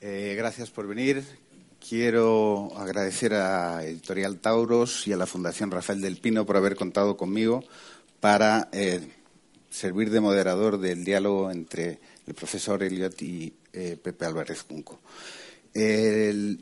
Eh, gracias por venir. Quiero agradecer a Editorial Tauros y a la Fundación Rafael del Pino por haber contado conmigo para eh, servir de moderador del diálogo entre el profesor Elliot y eh, Pepe Álvarez Junco. El-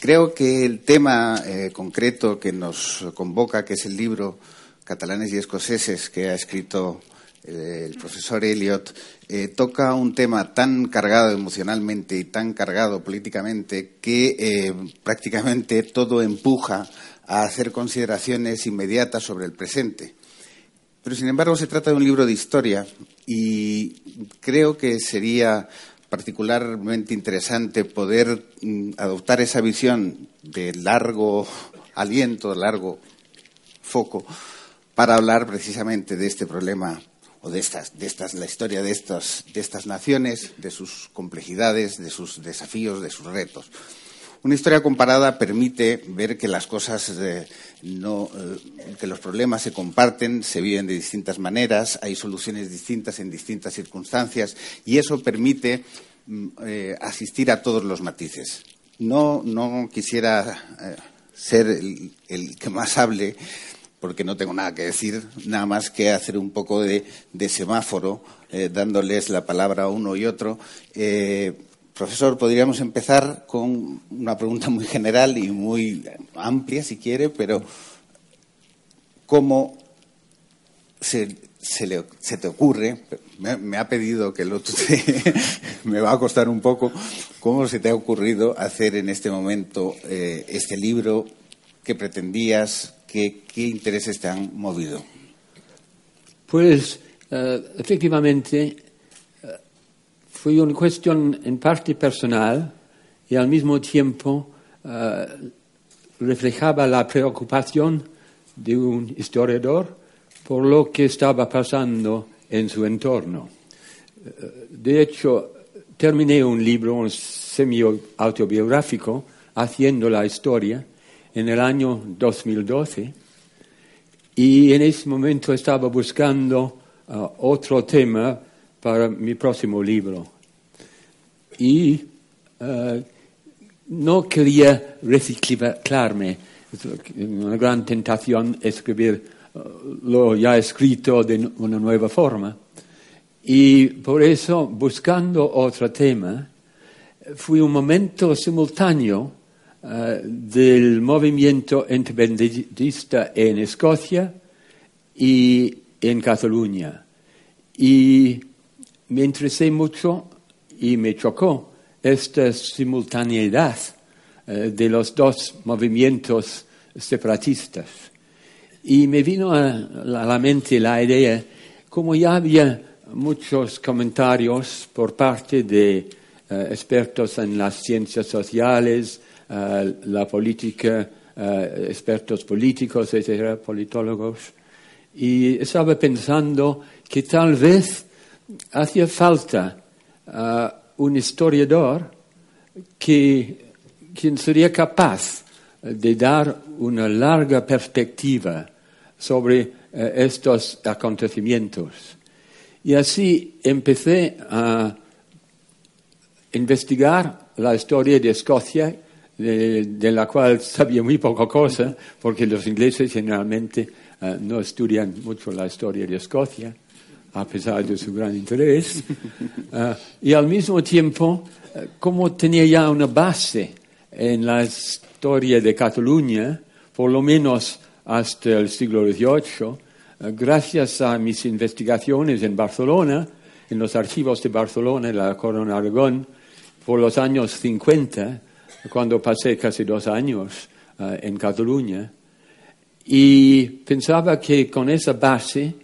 creo que el tema eh, concreto que nos convoca, que es el libro Catalanes y Escoceses que ha escrito eh, el profesor Elliot, eh, toca un tema tan cargado emocionalmente y tan cargado políticamente que prácticamente todo empuja a hacer consideraciones inmediatas sobre el presente. Pero, sin embargo, se trata de un libro de historia y creo que sería particularmente interesante poder mm, adoptar esa visión de largo aliento, de largo foco, para hablar precisamente de este problema o de estas, de estas, la historia de estas, de estas naciones, de sus complejidades, de sus desafíos, de sus retos. Una historia comparada permite ver que las cosas eh, no, eh, que los problemas se comparten, se viven de distintas maneras, hay soluciones distintas en distintas circunstancias y eso permite mm, eh, asistir a todos los matices. No, no quisiera ser el, que más hable porque no tengo nada que decir, nada más que hacer un poco de, de semáforo, dándoles la palabra a uno y otro. Profesor, podríamos empezar con una pregunta muy general y muy amplia, si quiere, pero ¿cómo se, le- se te ocurre? Me, ha pedido que lo tutee, me va a costar un poco. ¿Cómo se te ha ocurrido hacer en este momento eh, este libro? ¿Qué pretendías? ¿Qué, intereses te han movido? Pues eh, efectivamente fue una cuestión en parte personal y al mismo tiempo eh, reflejaba la preocupación de un historiador por lo que estaba pasando en su entorno. Eh, De hecho, terminé un libro semi-autobiográfico haciendo la historia en el año 2012 y en ese momento estaba buscando uh, otro tema para mi próximo libro. Y uh, no quería reciclarme. Es una gran tentación escribir uh, lo ya escrito de una nueva forma. Y por eso, buscando otro tema, fue un momento simultáneo eh, del movimiento independentista en Escocia y en Cataluña. Y me interesé mucho y me chocó esta simultaneidad eh, de los dos movimientos separatistas. Y me vino a la, mente la idea, como ya había muchos comentarios por parte de eh, expertos en las ciencias sociales, eh, la política, expertos políticos, etcétera, politólogos, y estaba pensando que tal vez hacía falta eh, un historiador que, quien sería capaz de dar una larga perspectiva sobre eh, estos acontecimientos. Y así empecé a investigar la historia de Escocia, de, la cual sabía muy poca cosa, porque los ingleses generalmente eh, no estudian mucho la historia de Escocia, a pesar de su gran interés. Eh, y al mismo tiempo, eh, como tenía ya una base en la historia de Cataluña, por lo menos hasta el siglo XVIII, eh, gracias a mis investigaciones en Barcelona, en los archivos de Barcelona, en la Corona Aragón, por los años 50, cuando pasé casi dos años en Cataluña, y pensaba que con esa base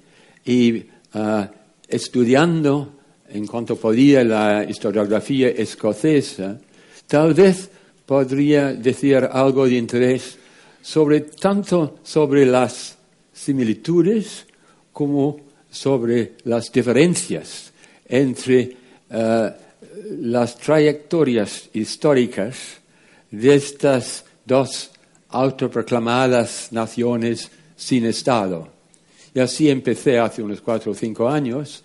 y eh, estudiando en cuanto podía la historiografía escocesa, tal vez podría decir algo de interés sobre tanto sobre las similitudes como sobre las diferencias entre eh, las trayectorias históricas de estas dos autoproclamadas naciones sin Estado. Y así empecé hace unos cuatro o cinco años.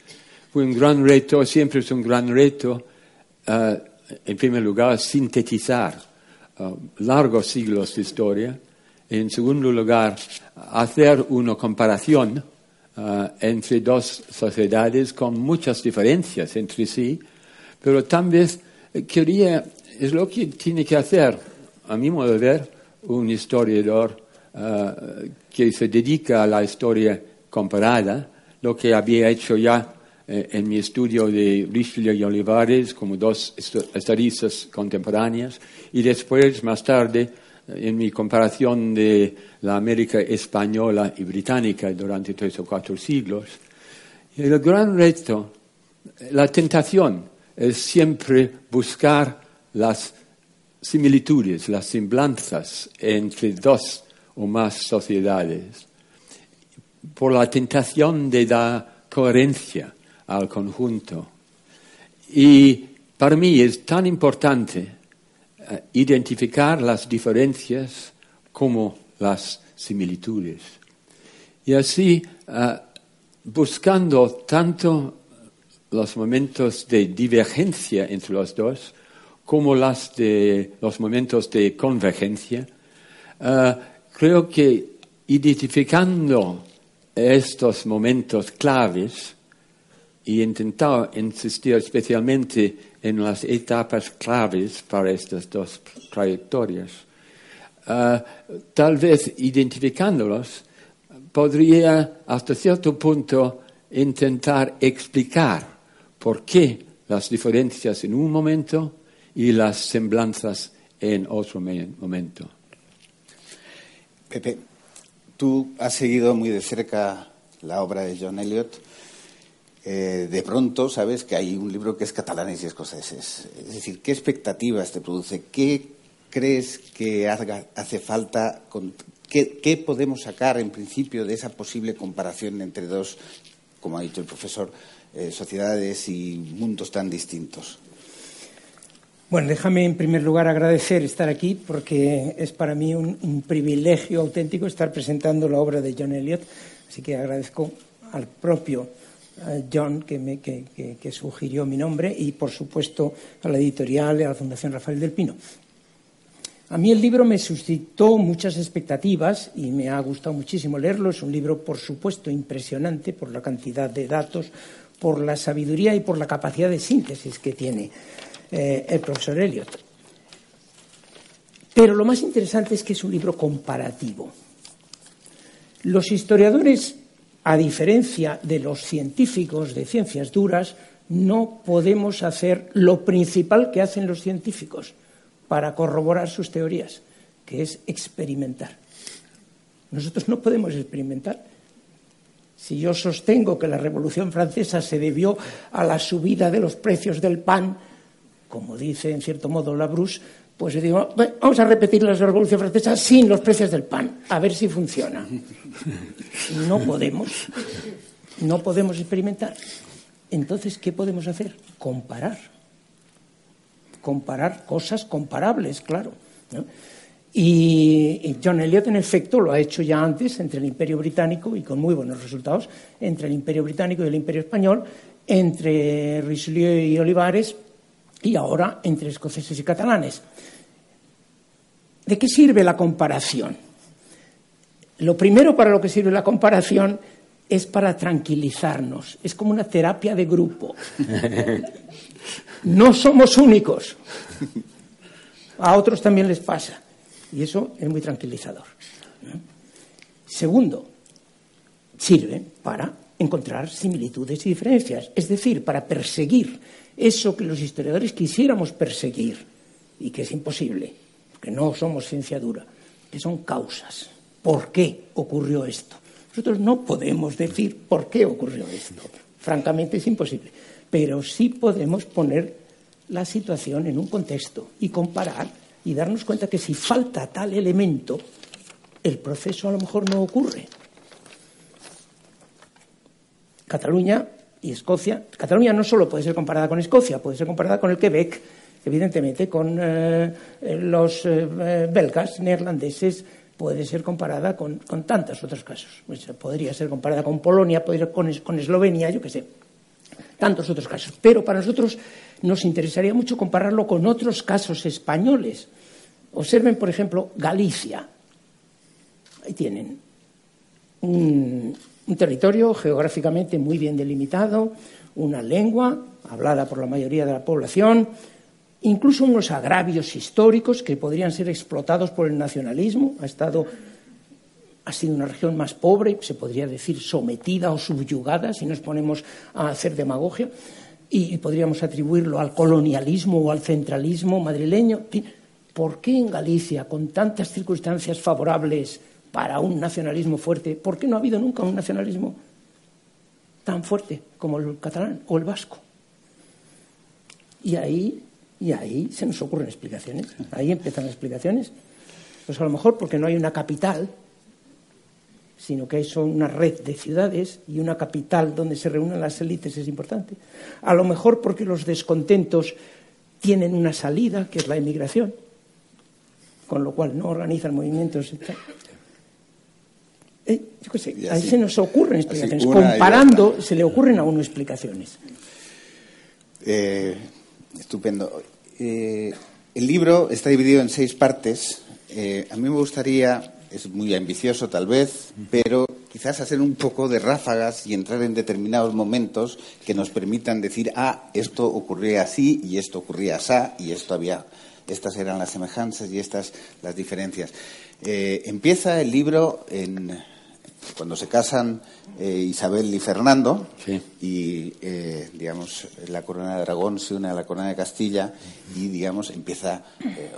Fue un gran reto, siempre es un gran reto, eh, en primer lugar, sintetizar eh, largos siglos de historia. En segundo lugar, hacer una comparación eh, entre dos sociedades con muchas diferencias entre sí, pero también quería, es lo que tiene que hacer, a mi modo de ver, un historiador que se dedica a la historia comparada, lo que había hecho ya eh, en mi estudio de Richelieu y Olivares como dos estadistas contemporáneas y después, más tarde, eh, en mi comparación de la América española y británica durante tres o cuatro siglos. el gran reto, la tentación es siempre buscar las similitudes, las semblanzas entre dos o más sociedades por la tentación de dar coherencia al conjunto. Y para mí es tan importante eh, identificar las diferencias como las similitudes. Y así, eh, buscando tanto los momentos de divergencia entre los dos como las de, los momentos de convergencia, eh, creo que identificando estos momentos claves y intentado insistir especialmente en las etapas claves para estas dos trayectorias. Ah, tal vez identificándolos, podría hasta cierto punto intentar explicar por qué las diferencias en un momento y las semblanzas en otro momento. Pepe, Tú has seguido muy de cerca la obra de John Eliot. Eh, de pronto sabes que hay un libro que es catalanes y escoceses. Es decir, ¿qué expectativas te produce? ¿Qué crees que hace falta? ¿qué, podemos sacar en principio de esa posible comparación entre dos, como ha dicho el profesor, eh, sociedades y mundos tan distintos? Bueno, déjame en primer lugar agradecer estar aquí porque es para mí un, privilegio auténtico estar presentando la obra de John Eliot. Así que agradezco al propio eh, John que, que, sugirió mi nombre y, por supuesto, a la editorial y a la Fundación Rafael del Pino. A mí el libro me suscitó muchas expectativas y me ha gustado muchísimo leerlo. Es un libro, por supuesto, impresionante por la cantidad de datos, por la sabiduría y por la capacidad de síntesis que tiene. Eh, el profesor Elliot. Pero lo más interesante es que es un libro comparativo. Los historiadores, a diferencia de los científicos de ciencias duras, no podemos hacer lo principal que hacen los científicos para corroborar sus teorías, que es experimentar. Nosotros no podemos experimentar. Si yo sostengo que la Revolución Francesa se debió a la subida de los precios del pan, como dice en cierto modo Labrousse, pues yo digo, vamos a repetir la Revolución Francesa sin los precios del pan, a ver si funciona. No podemos, no podemos experimentar. Entonces, ¿qué podemos hacer? Comparar. Comparar cosas comparables, claro. Y John Eliot, en efecto, lo ha hecho ya antes entre el Imperio Británico y con muy buenos resultados, entre el Imperio Británico y el Imperio Español, entre Richelieu y Olivares, y ahora entre escoceses y catalanes. ¿De qué sirve la comparación? Lo primero para lo que sirve la comparación es para tranquilizarnos, es como una terapia de grupo. No somos únicos, a otros también les pasa, y eso es muy tranquilizador. Segundo, sirve para encontrar similitudes y diferencias, es decir, para perseguir Eso que los historiadores quisiéramos perseguir y que es imposible, porque no somos ciencia dura, que son causas. ¿Por qué ocurrió esto? Nosotros no podemos decir por qué ocurrió esto. Francamente es imposible. Pero sí podemos poner la situación en un contexto y comparar y darnos cuenta que si falta tal elemento, el proceso a lo mejor no ocurre. Cataluña y Escocia. Cataluña no solo puede ser comparada con Escocia, puede ser comparada con el Quebec, evidentemente con eh, los eh, belgas, neerlandeses, puede ser comparada con, tantos otros casos. Pues, podría ser comparada con Polonia, podría con, con Eslovenia, yo qué sé, tantos otros casos. Pero para nosotros nos interesaría mucho compararlo con otros casos españoles. Observen, por ejemplo, Galicia. Ahí tienen un territorio geográficamente muy bien delimitado, una lengua hablada por la mayoría de la población, incluso unos agravios históricos que podrían ser explotados por el nacionalismo. Ha estado ha sido una región más pobre, se podría decir sometida o subyugada, si nos ponemos a hacer demagogia, y, podríamos atribuirlo al colonialismo o al centralismo madrileño. ¿Por qué en Galicia, con tantas circunstancias favorables para un nacionalismo fuerte, por qué no ha habido nunca un nacionalismo tan fuerte como el catalán o el vasco? Y ahí y ahí se nos ocurren explicaciones. Ahí empiezan las explicaciones. Pues a lo mejor porque no hay una capital, sino que hay una red de ciudades y una capital donde se reúnen las élites es importante. A lo mejor porque los descontentos tienen una salida, que es la emigración, con lo cual no organizan movimientos. Eh, yo qué sé, ahí se nos ocurren explicaciones. Comparando, se le ocurren a uno explicaciones. Eh, Estupendo. Eh, el libro está dividido en seis partes. A mí me gustaría, es muy ambicioso tal vez, pero quizás hacer un poco de ráfagas y entrar en determinados momentos que nos permitan decir, ah, esto ocurría así y esto ocurría así y esto había, estas eran las semejanzas y estas las diferencias. Empieza el libro en cuando se casan eh, Isabel y Fernando y eh, digamos la corona de Aragón se une a la corona de Castilla y digamos empieza eh,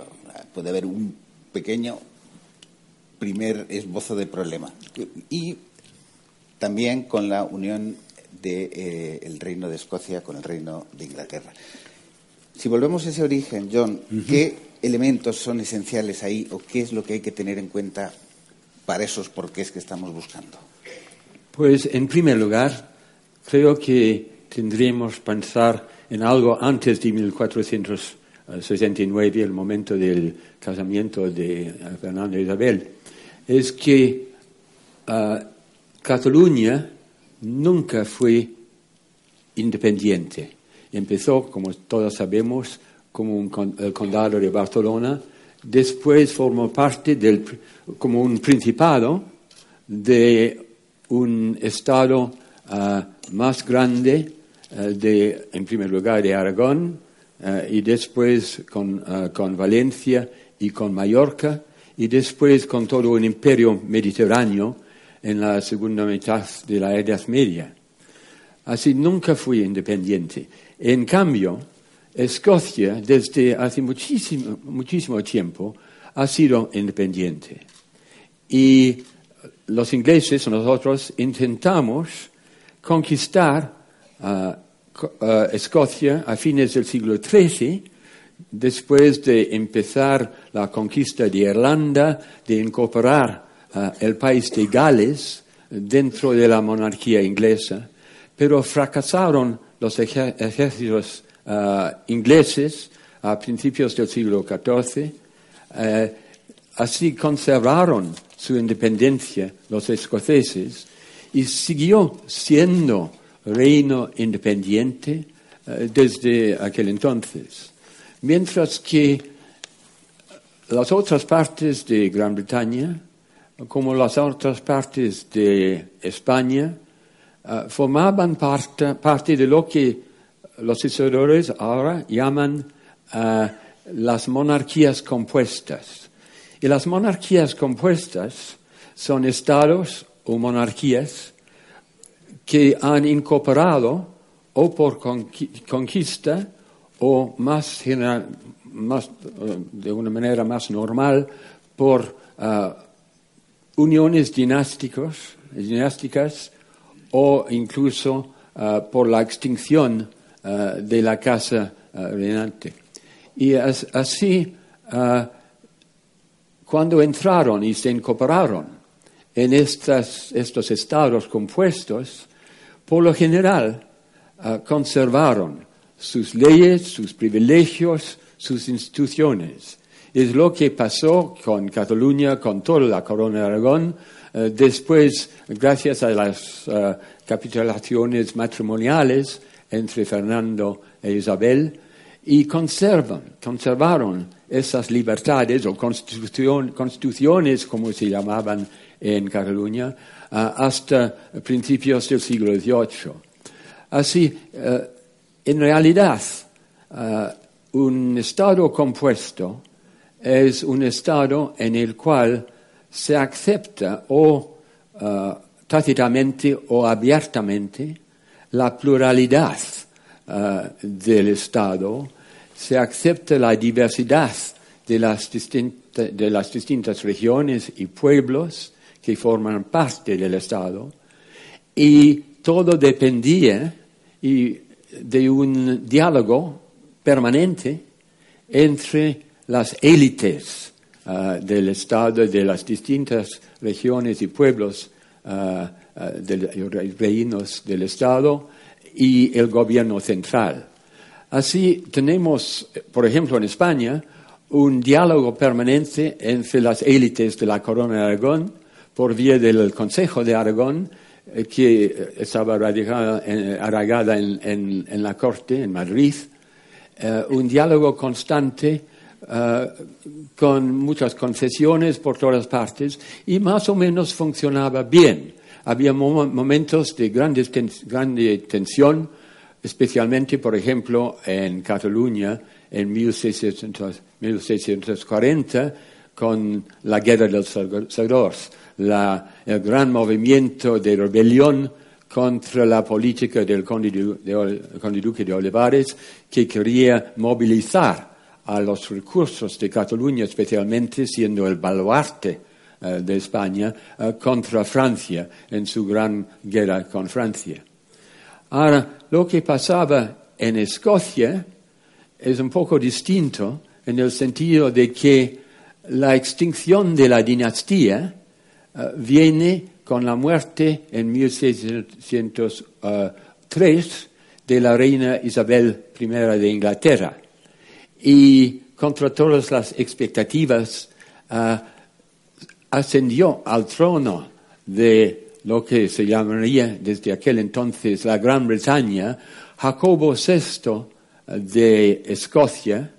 puede haber un pequeño primer esbozo de problema. Y también con la unión del reino de Escocia con el reino de Inglaterra. Si volvemos a ese origen, John, ¿qué elementos son esenciales ahí o qué es lo que hay que tener en cuenta para esos porqués que estamos buscando? Pues, en primer lugar, creo que tendríamos que pensar en algo antes de 1469, el momento del casamiento de Fernando e Isabel. Es que uh, Cataluña nunca fue independiente. Empezó, como todos sabemos, como un, el condado de Barcelona, después formó parte del, como un principado de un estado ah, más grande ah, de, en primer lugar, de Aragón ah, y después con, con, Valencia y con Mallorca y después con todo un imperio mediterráneo en la segunda mitad de la Edad Media. Así nunca fue independiente. En cambio, Escocia, desde hace muchísimo, muchísimo tiempo, ha sido independiente. Y los ingleses, nosotros, intentamos conquistar uh, uh, Escocia a fines del siglo XIII, después de empezar la conquista de Irlanda, de incorporar uh, el país de Gales dentro de la monarquía inglesa, pero fracasaron los ejércitos uh, ingleses a principios del siglo XIV. Uh, así conservaron su independencia los escoceses y siguió siendo reino independiente uh, desde aquel entonces. Mientras que las otras partes de Gran Bretaña, como las otras partes de España, formaban parte, parte de lo que los historiadores ahora llaman uh, las monarquías compuestas. Y las monarquías compuestas son estados o monarquías que han incorporado o por conquista o más eh, de una manera más normal por uh, uniones dinásticos, dinásticas o incluso por la extinción uh, de la casa reinante. Y as, así, cuando entraron y se incorporaron en estas, estos estados compuestos, por lo general conservaron sus leyes, sus privilegios, sus instituciones. Es lo que pasó con Cataluña, con toda la corona de Aragón. Eh, después, gracias a las uh, capitulaciones matrimoniales entre Fernando e Isabel, y conservan, conservaron esas libertades o constituciones, como se llamaban en Cataluña, uh, hasta principios del siglo XVIII. Así, uh, en realidad, un estado compuesto es un estado en el cual se acepta o uh, tácitamente o abiertamente la pluralidad uh, del Estado, se acepta la diversidad de las, de las distintas regiones y pueblos que forman parte del Estado y todo dependía de un diálogo permanente entre las élites uh, del Estado, de las distintas regiones y pueblos uh, uh, de los reinos del Estado y el gobierno central. Así tenemos, por ejemplo, en España, un diálogo permanente entre las élites de la Corona de Aragón por vía del Consejo de Aragón, eh, que estaba radicada, en, la Corte, en Madrid, eh, un diálogo constante eh, con muchas concesiones por todas partes y más o menos funcionaba bien. Había momentos de grande tensión, especialmente, por ejemplo, en Cataluña en 1640 con la Guerra de los Segadors, el gran movimiento de rebelión contra la política del conde, duque de Olivares, que quería movilizar a los recursos de Cataluña, especialmente siendo el baluarte de España, eh, contra Francia en su gran guerra con Francia. Ahora, lo que pasaba en Escocia es un poco distinto en el sentido de que la extinción de la dinastía eh, viene con la muerte en 1603 de la reina Isabel I de Inglaterra y contra todas las expectativas ascendió al trono de lo que se llamaría desde aquel entonces la Gran Bretaña, Jacobo VI de Escocia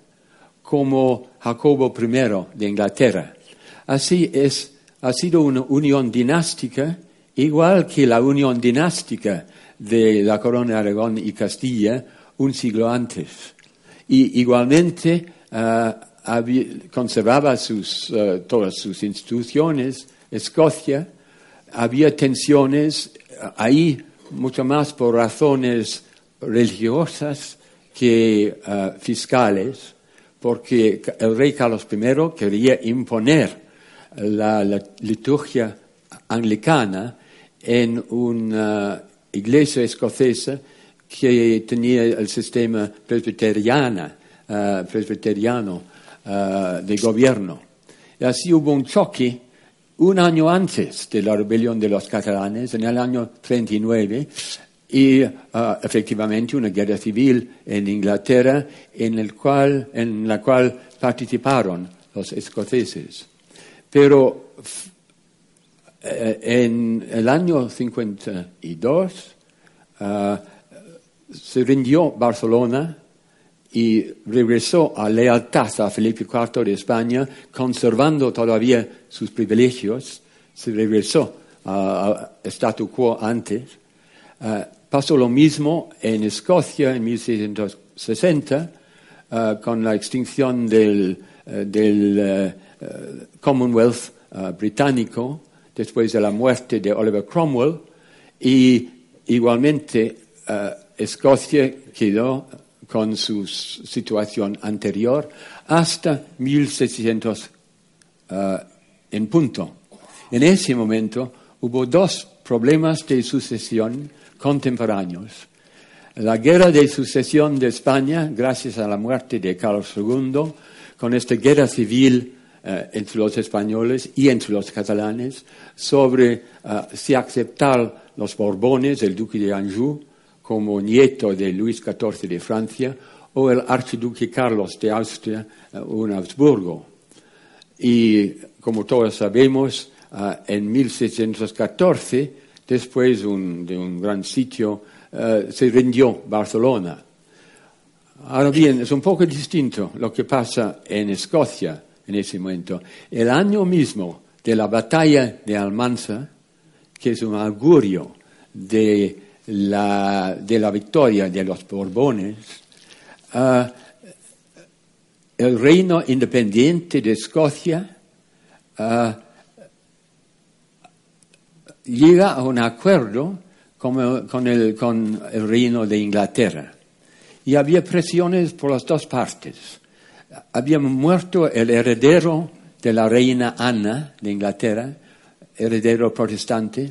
como Jacobo I de Inglaterra. Así es, ha sido una unión dinástica, igual que la unión dinástica de la corona de Aragón y Castilla un siglo antes y igualmente uh, conservaba sus, uh, todas sus instituciones, Escocia, había tensiones uh, ahí mucho más por razones religiosas que fiscales, porque el rey Carlos I quería imponer la, liturgia anglicana en una iglesia escocesa que tenía el sistema presbiteriano, uh, presbiteriano uh, de gobierno. Y así hubo un choque un año antes de la rebelión de los catalanes, en el año 39, y uh, efectivamente una guerra civil en Inglaterra en, el cual, en la cual participaron los escoceses. Pero eh, en el año 52, se rindió Barcelona y regresó a lealtad a Felipe IV de España, conservando todavía sus privilegios, se regresó a, statu quo antes. Eh, pasó lo mismo en Escocia en 1660, eh, con la extinción del, eh, Commonwealth británico, después de la muerte de Oliver Cromwell, y igualmente Escocia quedó con su situación anterior hasta 1600 uh, en punto. En ese momento hubo dos problemas de sucesión contemporáneos. La guerra de sucesión de España, gracias a la muerte de Carlos II, con esta guerra civil uh, entre los españoles y entre los catalanes, sobre uh, si aceptar los Borbones, el duque de Anjou, como nieto de Luis XIV de Francia, o el archiduque Carlos de Austria, uh, en Habsburgo. Y como todos sabemos, uh, en 1614, después un, de un gran sitio, uh, se rindió Barcelona. Ahora bien, es un poco distinto lo que pasa en Escocia en ese momento. El año mismo de la batalla de Almanza, que es un augurio de la, de la victoria de los Borbones, uh, el reino independiente de Escocia uh, llega a un acuerdo con, con, el, con el reino de Inglaterra. Y había presiones por las dos partes. Había muerto el heredero de la reina Ana de Inglaterra, heredero protestante.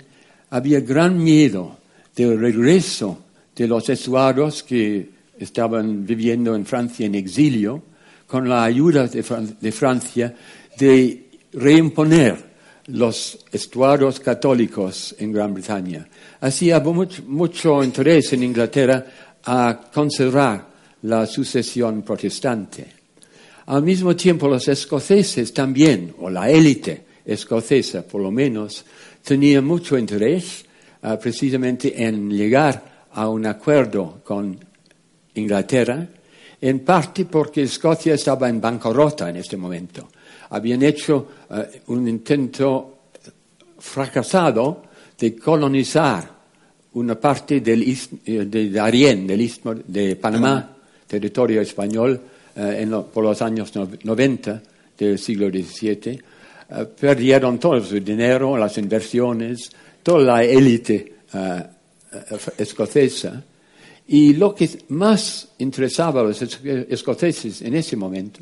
Había gran miedo del regreso de los estuarios que estaban viviendo en Francia en exilio, con la ayuda de, Fran de Francia, de reimponer los estuarios católicos en Gran Bretaña. Así mucho, mucho interés en Inglaterra a conservar la sucesión protestante. Al mismo tiempo, los escoceses también, o la élite escocesa por lo menos, tenían mucho interés uh, precisamente en llegar a un acuerdo con Inglaterra, en parte porque Escocia estaba en bancarrota en este momento. Habían hecho uh, un intento fracasado de colonizar una parte del eh, de Darién, del istmo de Panamá, territorio español, uh, en lo, por los años 90 del siglo XVII. perdieron todo su dinero, las inversiones, toda la élite uh, escocesa. Y lo que más interesaba a los escoceses en ese momento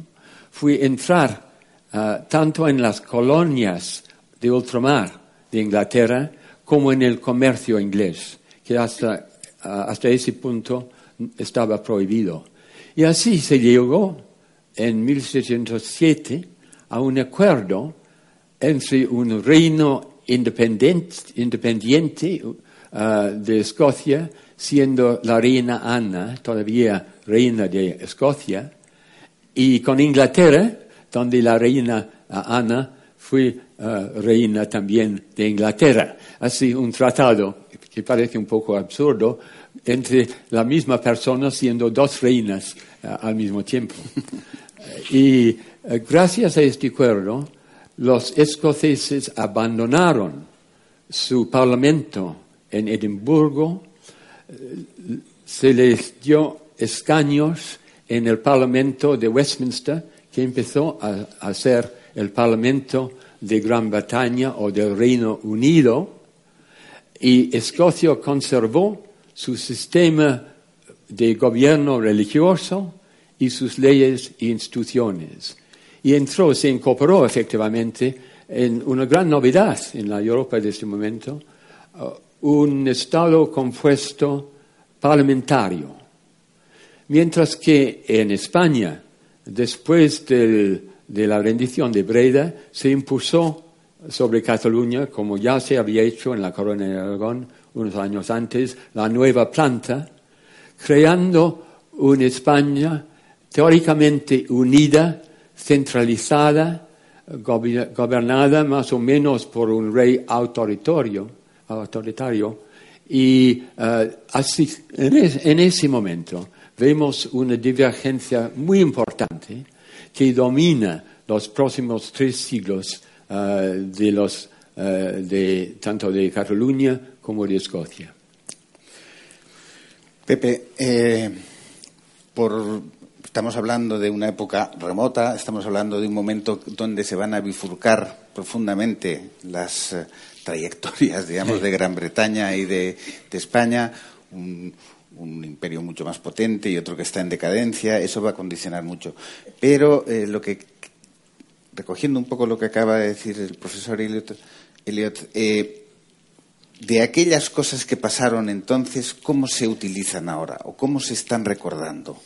fue entrar uh, tanto en las colonias de ultramar de Inglaterra como en el comercio inglés, que hasta, hasta ese punto estaba prohibido. Y así se llegó en 1607 a un acuerdo entre un reino independiente uh, de Escocia, siendo la reina Ana todavía reina de Escocia, y con Inglaterra, donde la reina uh, Ana fue uh, reina también de Inglaterra. Así un tratado que parece un poco absurdo entre la misma persona siendo dos reinas al mismo tiempo. y gracias a este acuerdo, los escoceses abandonaron su parlamento en Edimburgo, se les dio escaños en el parlamento de Westminster, que empezó a, ser el parlamento de Gran Bretaña o del Reino Unido, y Escocia conservó su sistema de gobierno religioso y sus leyes e instituciones y entró, se incorporó efectivamente en una gran novedad en la Europa de este momento, uh, un Estado compuesto parlamentario. Mientras que en España, después del, de la rendición de Breda, se impuso sobre Cataluña, como ya se había hecho en la Corona de Aragón unos años antes, la nueva planta, creando una España teóricamente unida centralizada, gobernada más o menos por un rey autoritario, autoritario y uh, así, en, es, en, ese momento vemos una divergencia muy importante que domina los próximos tres siglos uh, de los, uh, de, tanto de Cataluña como de Escocia. Pepe, eh, por Estamos hablando de una época remota, estamos hablando de un momento donde se van a bifurcar profundamente las uh, trayectorias, digamos, de Gran Bretaña y de, de España. Un, un imperio mucho más potente y otro que está en decadencia, eso va a condicionar mucho. Pero eh, lo que, recogiendo un poco lo que acaba de decir el profesor Elliot, eh, de aquellas cosas que pasaron entonces, ¿cómo se utilizan ahora o cómo se están recordando?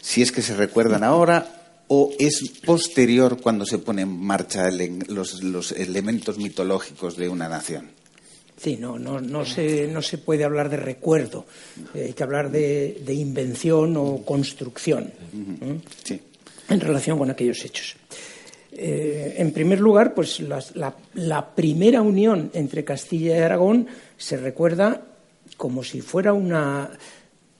Si es que se recuerdan ahora o es posterior cuando se ponen en marcha los elementos mitológicos de una nación. Sí, no, no, no, se, no se puede hablar de recuerdo, eh, hay que hablar de, invención o construcción. En relación con aquellos hechos. Eh, en primer lugar, pues la, primera unión entre Castilla y Aragón se recuerda como si fuera una,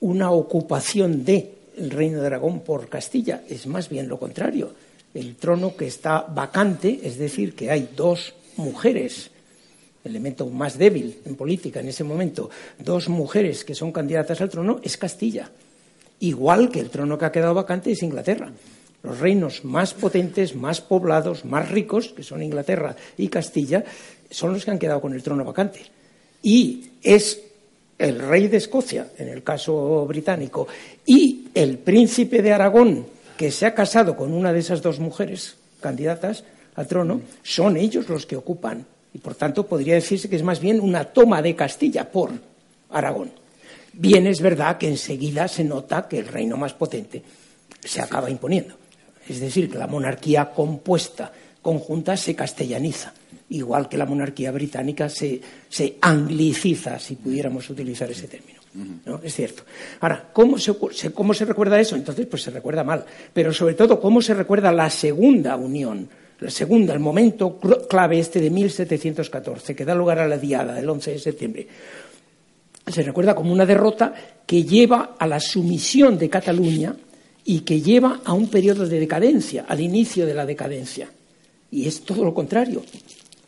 una ocupación del reino de Aragón por Castilla. Es más bien lo contrario. El trono que está vacante, es decir, que hay dos mujeres elemento más débil en política en ese momento, dos mujeres que son candidatas al trono, es Castilla. Igual que el trono que ha quedado vacante es Inglaterra. Los reinos más potentes, más poblados, más ricos, que son Inglaterra y Castilla, son los que han quedado con el trono vacante. Y es el rey de Escocia, en el caso británico, y el príncipe de Aragón, que se ha casado con una de esas dos mujeres candidatas al trono, son ellos los que ocupan y por tanto podría decirse que es más bien una toma de Castilla por Aragón. Bien es verdad que enseguida se nota que el reino más potente se acaba imponiendo. Es decir, que la monarquía compuesta, conjunta, se castellaniza, igual que la monarquía británica se, angliciza, si pudiéramos utilizar ese término. ¿no? Es cierto. Ahora, ¿cómo se, ¿cómo se recuerda eso? Entonces, pues se recuerda mal. Pero sobre todo, ¿cómo se recuerda la segunda unión? la segunda, el momento clave este de 1714, que da lugar a la diada del 11 de septiembre, se recuerda como una derrota que lleva a la sumisión de Cataluña y que lleva a un periodo de decadencia, al inicio de la decadencia. Y es todo lo contrario.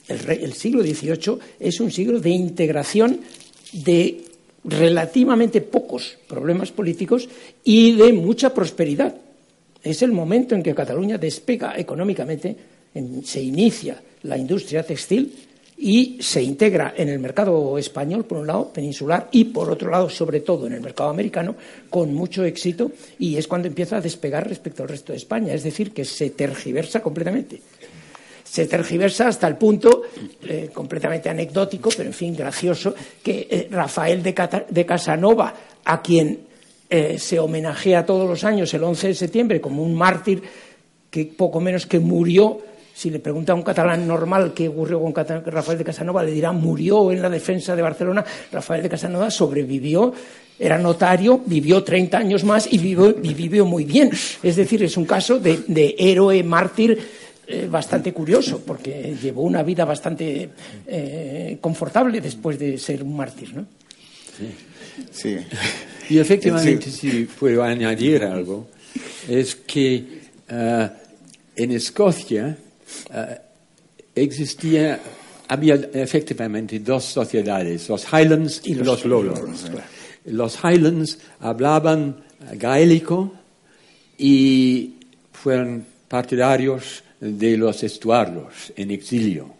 El, siglo XVIII es un siglo de integración de relativamente pocos problemas políticos y de mucha prosperidad. Es el momento en que Cataluña despega económicamente se inicia la industria textil y se integra en el mercado español, por un lado, peninsular, y por otro lado, sobre todo, en el mercado americano, con mucho éxito, y es cuando empieza a despegar respecto al resto de España, es decir, que se tergiversa completamente. Se tergiversa hasta el punto, eh, completamente anecdótico, pero en fin, gracioso, que eh, Rafael de, Casanova, a quien eh, se homenajea todos los años el 11 de septiembre como un mártir que poco menos que murió si le pregunta a un catalán normal qué ocurrió con Rafael de Casanova, le dirá murió en la defensa de Barcelona. Rafael de Casanova sobrevivió, era notario, vivió 30 años más y vivió, muy bien. Es decir, es un caso de, héroe mártir eh, bastante curioso, porque llevó una vida bastante eh, confortable después de ser un mártir. ¿no? Sí. Y efectivamente, si puedo añadir algo, es que eh, en Escocia existía, había efectivamente dos sociedades, los Highlands y, los, Lowlands. Los Highlands hablaban gaélico y fueron partidarios de los estuarios en exilio.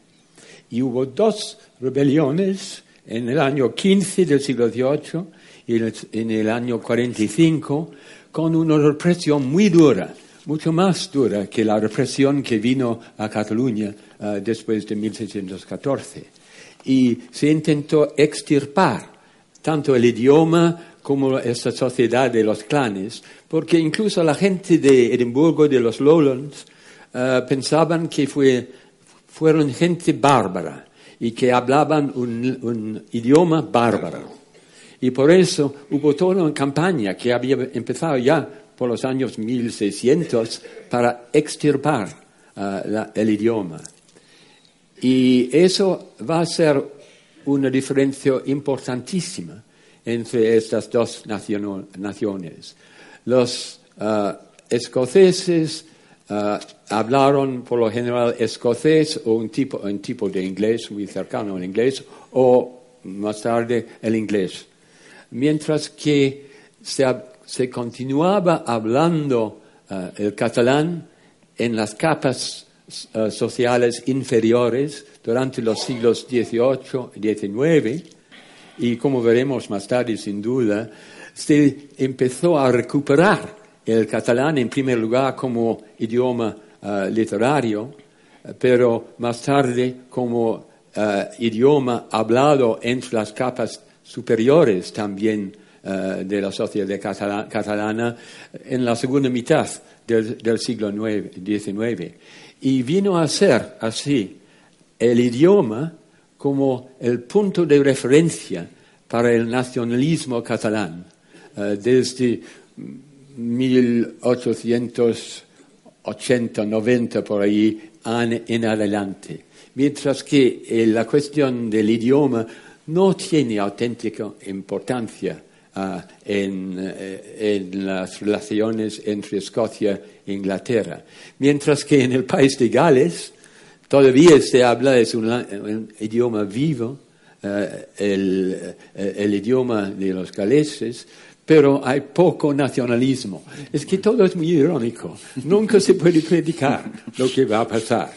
Y hubo dos rebeliones en el año 15 del siglo XVIII y en el año 45 con una represión muy dura mucho más dura que la represión que vino a Cataluña eh, después de 1614. Y se intentó extirpar tanto el idioma como esta sociedad de los clanes, porque incluso la gente de Edimburgo, de los Lowlands, eh, pensaban que fueron gente bárbara y que hablaban un idioma bárbaro. Y por eso hubo toda una campaña que había empezado ya por los años 1600 para extirpar uh, el idioma. Y eso va a ser una diferencia importantísima entre estas dos naciones. Los uh, escoceses uh, hablaron por lo general escocés o un tipo, un tipo de inglés muy cercano al inglés o más tarde el inglés. Mientras que se se continuaba hablando eh, el catalán en las capas eh, sociales inferiores durante los siglos XVIII y XIX y como veremos más tarde sin duda, se empezó a recuperar el catalán en primer lugar como idioma uh, literario, pero más tarde como idioma hablado entre las capas superiores también uh, de la sociedad catalana en la segunda mitad del, siglo XIX. Y vino a ser así el idioma como el punto de referencia para el nacionalismo catalán eh, desde 1880-90 por ahí en adelante. Mientras que eh, la cuestión del idioma no tiene auténtica importancia en, en, las relaciones entre Escocia e Inglaterra. Mientras que en el país de Gales todavía se habla, es un, un idioma vivo, uh, el, el, idioma de los galeses, pero hay poco nacionalismo. Es que todo es muy irónico. Nunca se puede predicar lo que va a pasar.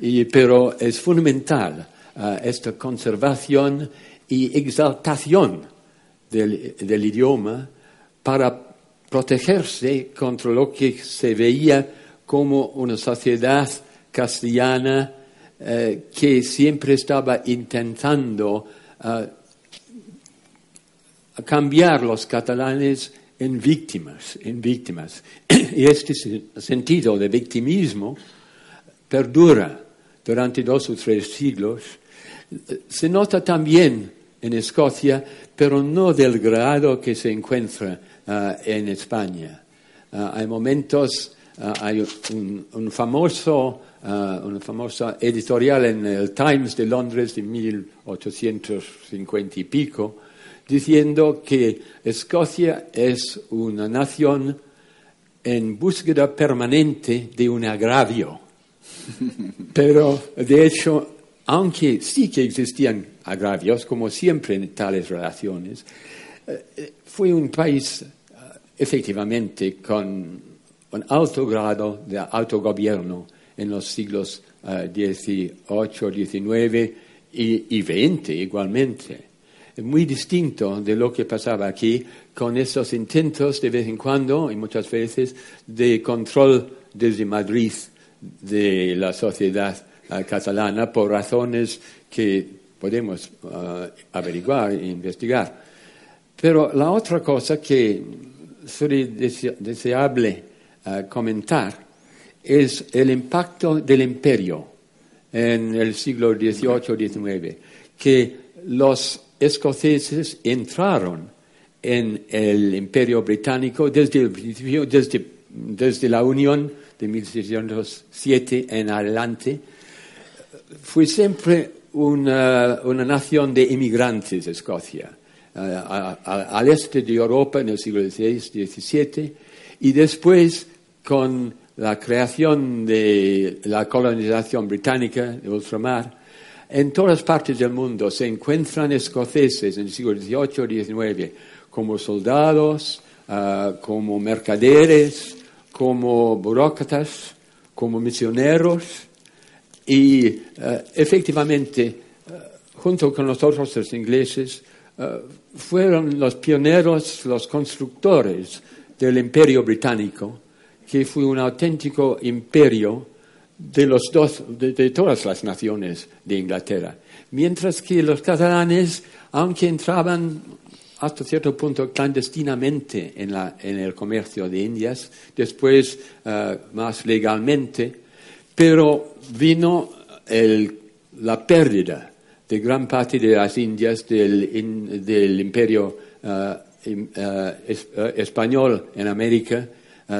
Y, pero es fundamental uh, esta conservación y exaltación del, idioma para protegerse contra lo que se veía como una sociedad castellana eh, que siempre estaba intentando uh, cambiar los catalanes en víctimas, en víctimas. Y este sentido de victimismo perdura durante dos o tres siglos. Se nota también en Escocia, pero no del grado que se encuentra uh, en España. Uh, hay momentos, uh, hay un, un famoso, una famosa editorial en el Times de Londres de 1850 y pico, diciendo que Escocia es una nación en búsqueda permanente de un agravio. Pero, de hecho, aunque sí que existían agravios, como siempre en tales relaciones, eh, fue un país eh, efectivamente con un alto grado de autogobierno en los siglos XVIII, eh, XIX y, XX igualmente. Muy distinto de lo que pasaba aquí con esos intentos de vez en cuando y muchas veces de control desde Madrid de la sociedad catalana por razones que podemos uh, averiguar e investigar. Pero la otra cosa que sería deseable uh, comentar es el impacto del imperio en el siglo XVIII-XIX, que los escoceses entraron en el imperio británico desde el principio, desde, desde la unión de 1607 en adelante, fue siempre una, una nación de inmigrantes, Escocia, uh, a, a, al este de Europa en el siglo XVI, XVII, y después con la creación de la colonización británica de ultramar, en todas partes del mundo se encuentran escoceses en el siglo XVIII XIX como soldados, uh, como mercaderes, como burócratas, como misioneros, y uh, efectivamente, uh, junto con los otros ingleses, uh, fueron los pioneros, los constructores del imperio británico, que fue un auténtico imperio de, los dos, de, todas las naciones de Inglaterra. Mientras que los catalanes, aunque entraban hasta cierto punto clandestinamente en, la, en, el comercio de Indias, después más legalmente, pero vino el, la pérdida de gran parte de las Indias del, del imperio uh, es, uh, español en América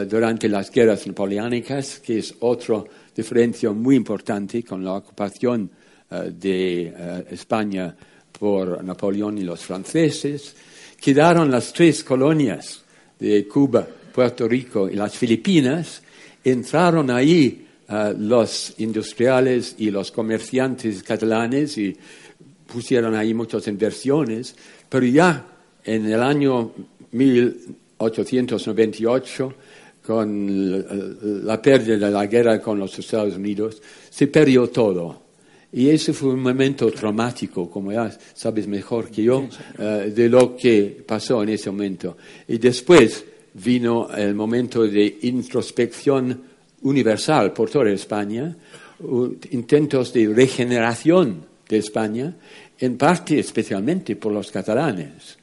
durante las guerras napoleónicas, que es otra diferencia muy importante con la ocupación de España por Napoleón y los franceses. Quedaron las tres colonias de Cuba, Puerto Rico y las Filipinas, entraron ahí uh, los industriales y los comerciantes catalanes y pusieron ahí muchas inversiones, pero ya en el año 1898, con la pérdida de la guerra con los Estados Unidos, se perdió todo. Y ese fue un momento traumático, como ya sabes mejor que yo, eh, de lo que pasó en ese momento. Y después vino el momento de introspección universal por toda España, intentos de regeneración de España, en parte especialmente por los catalanes.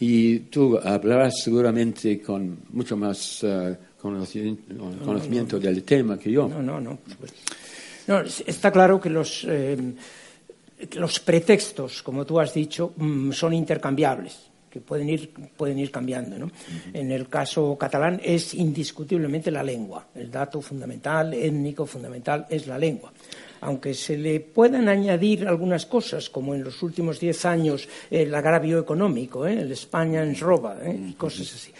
Y tú hablarás seguramente con mucho más eh, conocimiento, del tema que yo. No, no, no. no está claro que los, eh, los pretextos, como tú has dicho, mm, son intercambiables que pueden ir, pueden ir cambiando. ¿no? En el caso catalán es indiscutiblemente la lengua. El dato fundamental, étnico fundamental, es la lengua. Aunque se le puedan añadir algunas cosas, como en los últimos diez años el agravio económico, ¿eh? el España en roba ¿eh? y cosas así.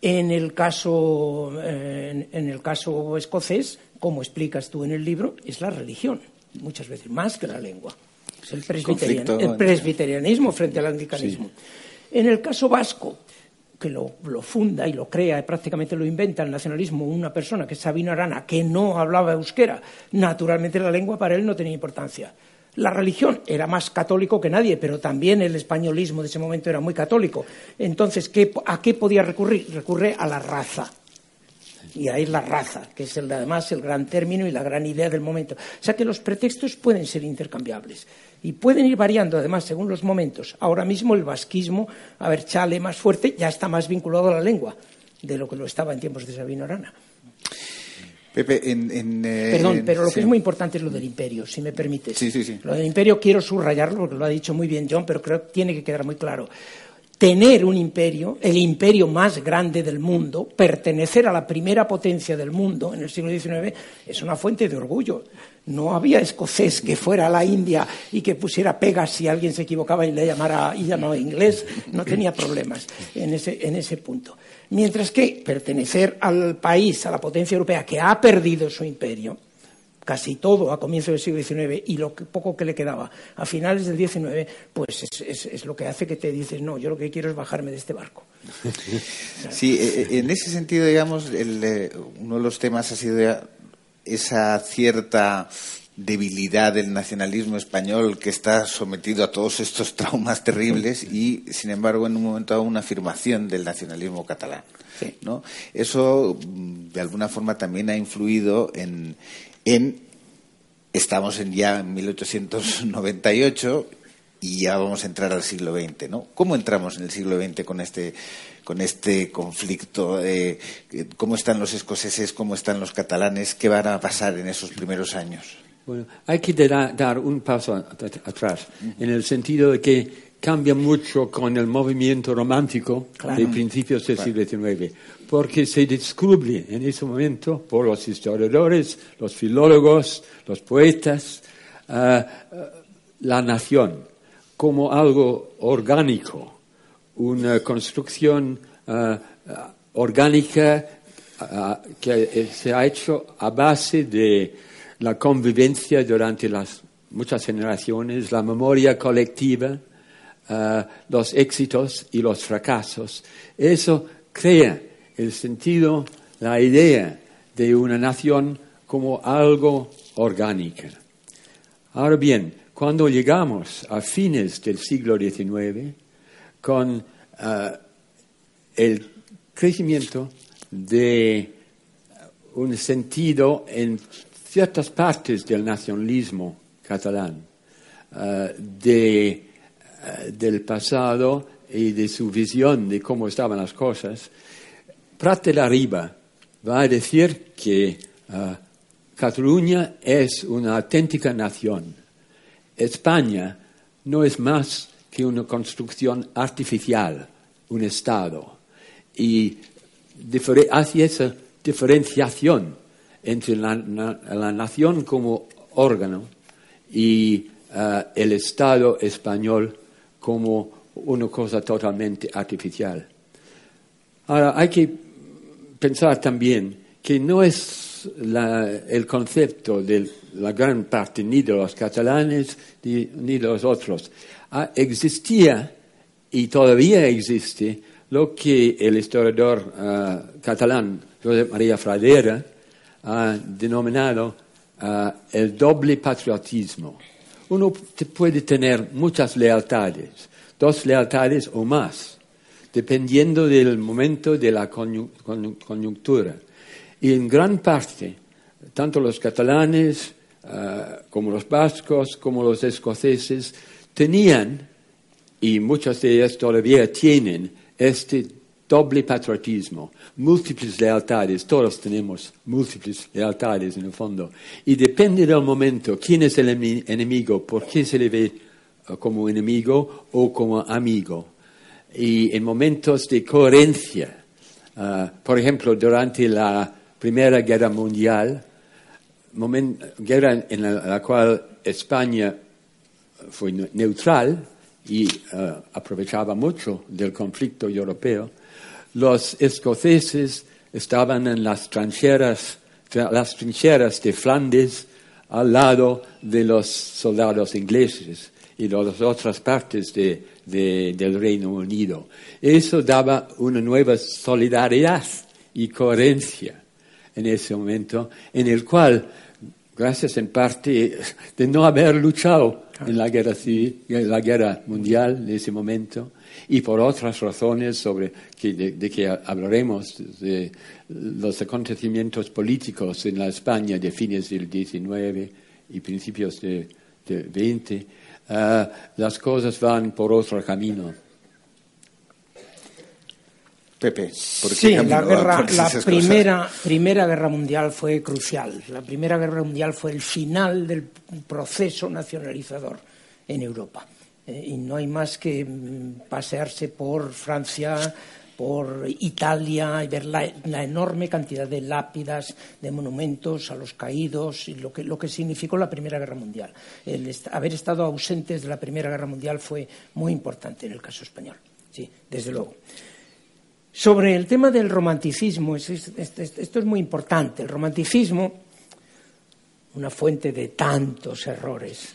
En el, caso, eh, en el caso escocés, como explicas tú en el libro, es la religión, muchas veces, más que la lengua. Es el, presbiterianismo frente al anglicanismo. En el caso vasco, que lo, funda y lo crea prácticamente lo inventa el nacionalismo una persona que es Sabino Arana, que no hablaba euskera, naturalmente la lengua para él no tenía importancia. La religión era más católico que nadie, pero también el españolismo de ese momento era muy católico. Entonces, ¿a qué podía recurrir? Recurre a la raza y ahí la raza, que es además el gran término y la gran idea del momento. O sea que los pretextos pueden ser intercambiables y pueden ir variando además según los momentos. Ahora mismo el vasquismo, a ver, chale más fuerte, ya está más vinculado a la lengua de lo que lo estaba en tiempos de Sabino Arana. Pepe, en, eh, Perdón, pero lo que es muy importante es lo del imperio, si me permites. Sí, sí, sí. Lo del imperio quiero subrayarlo porque lo ha dicho muy bien John, pero creo que tiene que quedar muy claro tener un imperio, el imperio más grande del mundo, pertenecer a la primera potencia del mundo en el siglo XIX, es una fuente de orgullo. No había escocés que fuera a la India y que pusiera pegas si alguien se equivocaba y le llamara y llamaba inglés, no tenía problemas en ese, en ese punto. Mientras que pertenecer al país, a la potencia europea que ha perdido su imperio, casi todo a comienzos del siglo XIX y lo poco que le quedaba a finales del XIX, pues es, lo que hace que te dices, no, yo lo que quiero es bajarme de este barco. Sí, e, e, en ese sentido, digamos, eh, uno de los temas ha sido esa cierta debilidad del nacionalismo español que está sometido a todos estos traumas terribles y, sin embargo, en un momento dado una afirmación del nacionalismo catalán. ¿no? Eso, de alguna forma, también ha influido en, en estamos en ya en 1898 y ya vamos a entrar al siglo XX, ¿no? ¿Cómo entramos en el siglo XX con este con este conflicto? Eh, ¿Cómo están los escoceses? ¿Cómo están los catalanes? ¿Qué van a pasar en esos primeros años? Bueno, hay que dar un paso atrás, en el sentido de que cambia mucho con el movimiento romántico de principios del siglo XIX porque se descubre en ese momento por los historiadores, los filólogos, los poetas, eh, eh, la nación como algo orgánico, una construcción eh, orgánica que se ha hecho a base de la convivencia durante las muchas generaciones, la memoria colectiva, los éxitos y los fracasos. Eso crea el sentido, la idea de una nación como algo orgánico. Ahora bien, cuando llegamos a fines del siglo XIX, con eh, el crecimiento de un sentido en ciertas partes del nacionalismo catalán, eh, de, eh, del pasado y de su visión de cómo estaban las cosas, Prat de la Riba va a decir que Cataluña es una auténtica nación. España no es más que una construcción artificial, un Estado. Y hace esa diferenciación entre la, nación como órgano y uh, el Estado español como una cosa totalmente artificial. Ahora, hay que pensar también que no es el concepto de la gran parte ni de los catalanes ni, de los otros. Ah, existía y todavía existe lo que el historiador ah, catalán José María Fradera ha denominado ah, el doble patriotismo uno puede tener muchas lealtades, dos lealtades o más, dependiendo del momento de la coyuntura. Y en gran parte, tanto los catalanes como los vascos, como los escoceses, tenían, y muchas de ellas todavía tienen, este doble patriotismo, múltiples lealtades, todos tenemos múltiples lealtades en el fondo, y depende del momento quién es el enemigo, por qué se le ve eh, como enemigo o como amigo. Y en momentos de coherencia, eh, por ejemplo, durante la Primera Guerra Mundial, guerra en la, cual España fue neutral y eh, aprovechaba mucho del conflicto europeo, los escoceses estaban en las trincheras, las trincheras de Flandes al lado de los soldados ingleses y de las otras partes del Reino Unido. Eso daba una nueva solidaridad y coherencia en ese momento, en el cual, gracias en parte de no haber luchado en la guerra civil, en la guerra mundial en ese momento, y por otras razones sobre de, que hablaremos de los acontecimientos políticos en la España de fines del XIX y principios del XX, ah, las cosas van por otro camino. Pepe, sí, la, guerra, la primera, primera guerra mundial fue crucial. La primera guerra mundial fue el final del proceso nacionalizador en Europa. Eh, y no hay más que mm, pasearse por Francia, por Italia y ver la, enorme cantidad de lápidas, de monumentos a los caídos y lo que, lo que significó la Primera Guerra Mundial. El haber estado ausentes de la Primera Guerra Mundial fue muy importante en el caso español. Sí, desde luego. Sobre el tema del romanticismo, esto es muy importante. El romanticismo, una fuente de tantos errores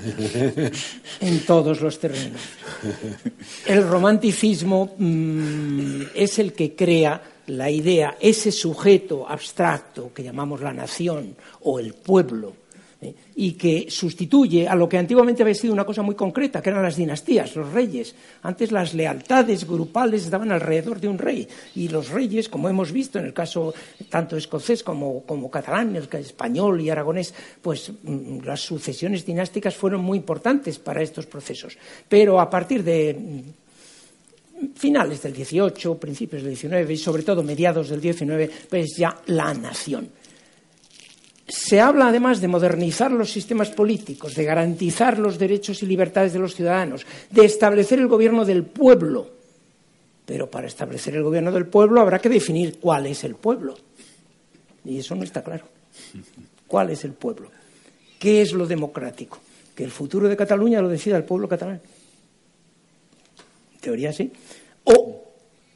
en todos los terrenos. El romanticismo mm, es el que crea la idea, ese sujeto abstracto que llamamos la nación o el pueblo, ¿eh? y que sustituye a lo que antiguamente había sido una cosa muy concreta, que eran las dinastías, los reyes. Antes las lealtades grupales estaban alrededor de un rey y los reyes, como hemos visto en el caso tanto escocés como, catalán, el español y aragonés, pues mm, las sucesiones dinásticas fueron muy importantes para estos procesos. Pero a partir de mm, finales del 18, principios del 19 y sobre todo mediados del 19, pues ya la nación se habla además de modernizar los sistemas políticos, de garantizar los derechos y libertades de los ciudadanos, de establecer el gobierno del pueblo. Pero para establecer el gobierno del pueblo habrá que definir cuál es el pueblo. Y eso no está claro. ¿Cuál es el pueblo? ¿Qué es lo democrático? Que el futuro de Cataluña lo decida el pueblo catalán. En teoría sí. O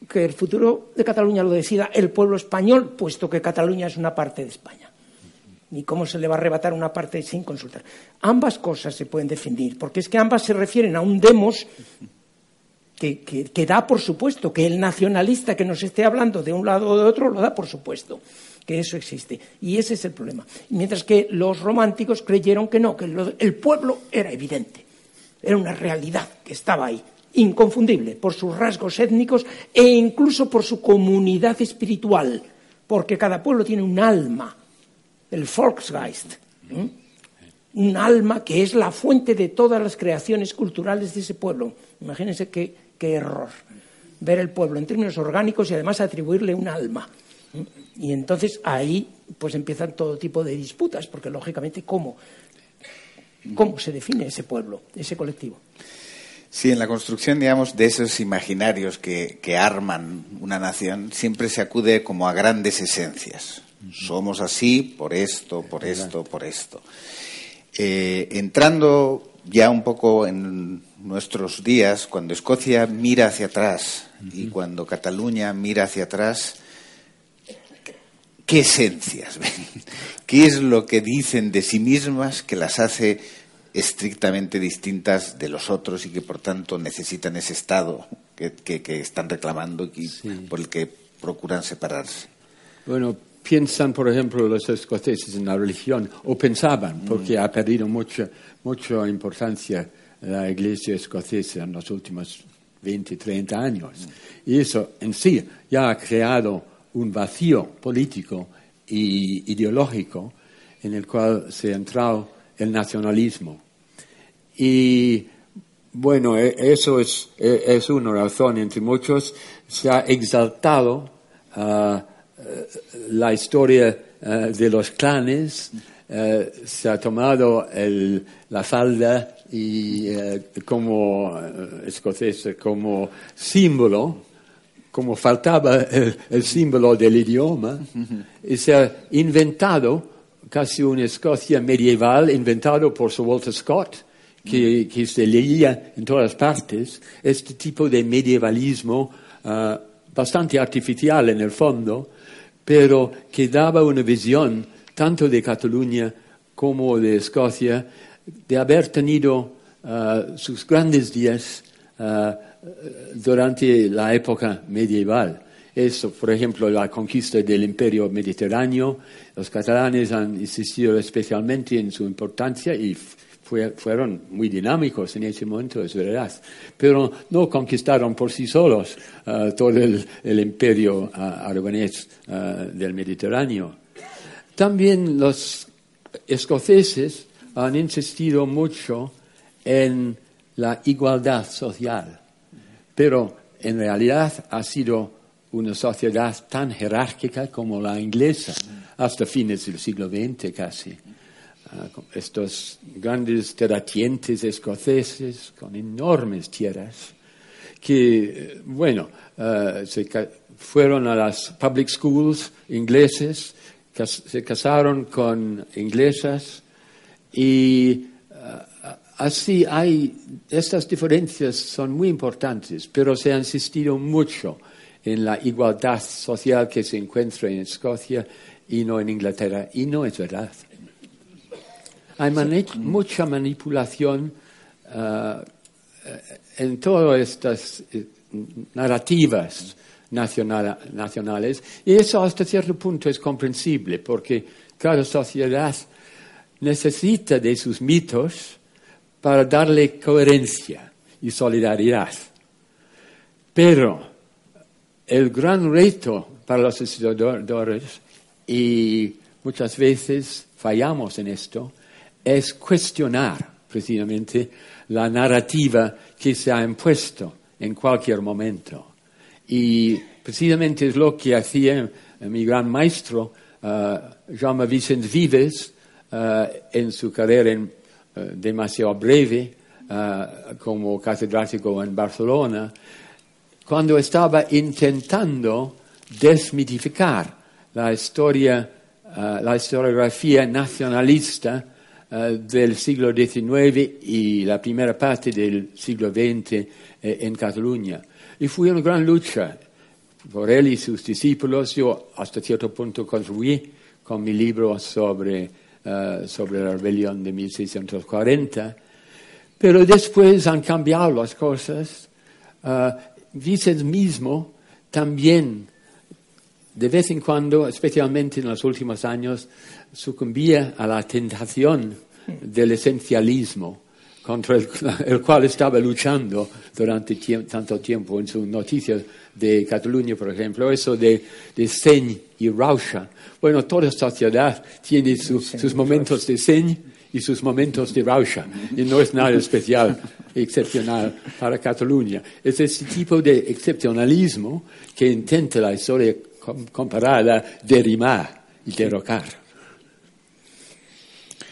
que el futuro de Cataluña lo decida el pueblo español, puesto que Cataluña es una parte de España ni cómo se le va a arrebatar una parte sin consultar. Ambas cosas se pueden definir, porque es que ambas se refieren a un demos que, da por supuesto, que el nacionalista que nos esté hablando de un lado o de otro lo da por supuesto, que eso existe. Y ese es el problema. Mientras que los románticos creyeron que no, que el pueblo era evidente, era una realidad que estaba ahí, inconfundible, por sus rasgos étnicos e incluso por su comunidad espiritual, porque cada pueblo tiene un alma el Volksgeist, un alma que es la fuente de todas las creaciones culturales de ese pueblo. Imagínense qué, error ver el pueblo en términos orgánicos y además atribuirle un alma. Y entonces ahí pues empiezan todo tipo de disputas, porque lógicamente cómo, cómo se define ese pueblo, ese colectivo. Sí, en la construcción, digamos, de esos imaginarios que, que arman una nación, siempre se acude como a grandes esencias. Somos así por esto, por esto, por esto. Eh, entrando ya un poco en nuestros días, cuando Escocia mira hacia atrás y cuando Cataluña mira hacia atrás, ¿qué esencias ven? ¿Qué es lo que dicen de sí mismas que las hace estrictamente distintas de los otros y que por tanto necesitan ese Estado que, están reclamando y por el que procuran separarse? Bueno, piensan, por ejemplo, los escoceses en la religión, o pensaban, porque ha perdido mucha, mucha importancia la iglesia escocesa en los últimos 20, 30 años. Y eso en sí ya ha creado un vacío político y ideológico en el cual se ha entrado el nacionalismo. Y bueno, e, eso es, e, es una razón entre muchos. Se ha exaltado uh, la historia uh, de los clanes, uh, se ha tomado el, la falda y como escocés como símbolo, como faltaba el, símbolo del idioma, y se ha inventado casi una Escocia medieval inventado por Sir Walter Scott, que, se leía en todas partes, este tipo de medievalismo bastante artificial en el fondo, pero que daba una visión tanto de Cataluña como de Escocia de haber tenido uh, sus grandes días uh, durante la época medieval. Eso, por ejemplo, la conquista del imperio mediterráneo. Los catalanes han insistido especialmente en su importancia y fueron muy dinámicos en ese momento, es verdad. Pero no conquistaron por sí solos uh, todo el, el imperio uh, aragonés uh, del Mediterráneo. También los escoceses han insistido mucho en la igualdad social, pero en realidad ha sido una sociedad tan jerárquica como la inglesa, hasta fines del siglo XX casi. Ah, estos grandes terratenientes escoceses con enormes tierras que, bueno, uh, se fueron a las public schools ingleses, se casaron con inglesas y uh, así hay, estas diferencias son muy importantes, pero se ha insistido mucho en la igualdad social que se encuentra en Escocia y no en Inglaterra, y no es verdad. Hay mucha manipulación uh, en todas estas eh, narrativas nacionales y eso hasta cierto punto es comprensible porque cada sociedad necesita de sus mitos para darle coherencia y solidaridad. Pero el gran reto para los historiadores, y muchas veces fallamos en esto, es cuestionar precisamente la narrativa que se ha impuesto en cualquier momento. Y precisamente es lo que hacía mi gran maestro, uh, Jaume Vicent Vives, uh, en su carrera uh, demasiado breve como catedrático en Barcelona, cuando estaba intentando desmitificar la historia, la historiografía nacionalista eh, del siglo XIX y la primera parte del siglo XX eh, en Cataluña. Y fue una gran lucha por él y sus discípulos. Yo hasta cierto punto contribuí con mi libro sobre, eh, sobre la rebelión de 1640. Pero después han cambiado las cosas. Uh, mismo también, de vez en cuando, especialmente en los últimos años, sucumbía a la tentación del esencialismo contra el, cual estaba luchando durante tanto tiempo en sus noticias de Cataluña, por ejemplo, eso de, de Seny y Rausha. Bueno, toda sociedad tiene sus momentos de Seny y sus momentos de Rausha, y no es nada especial, excepcional para Cataluña. Es este tipo de excepcionalismo que intenta la historia comparada derrimar y derrocar.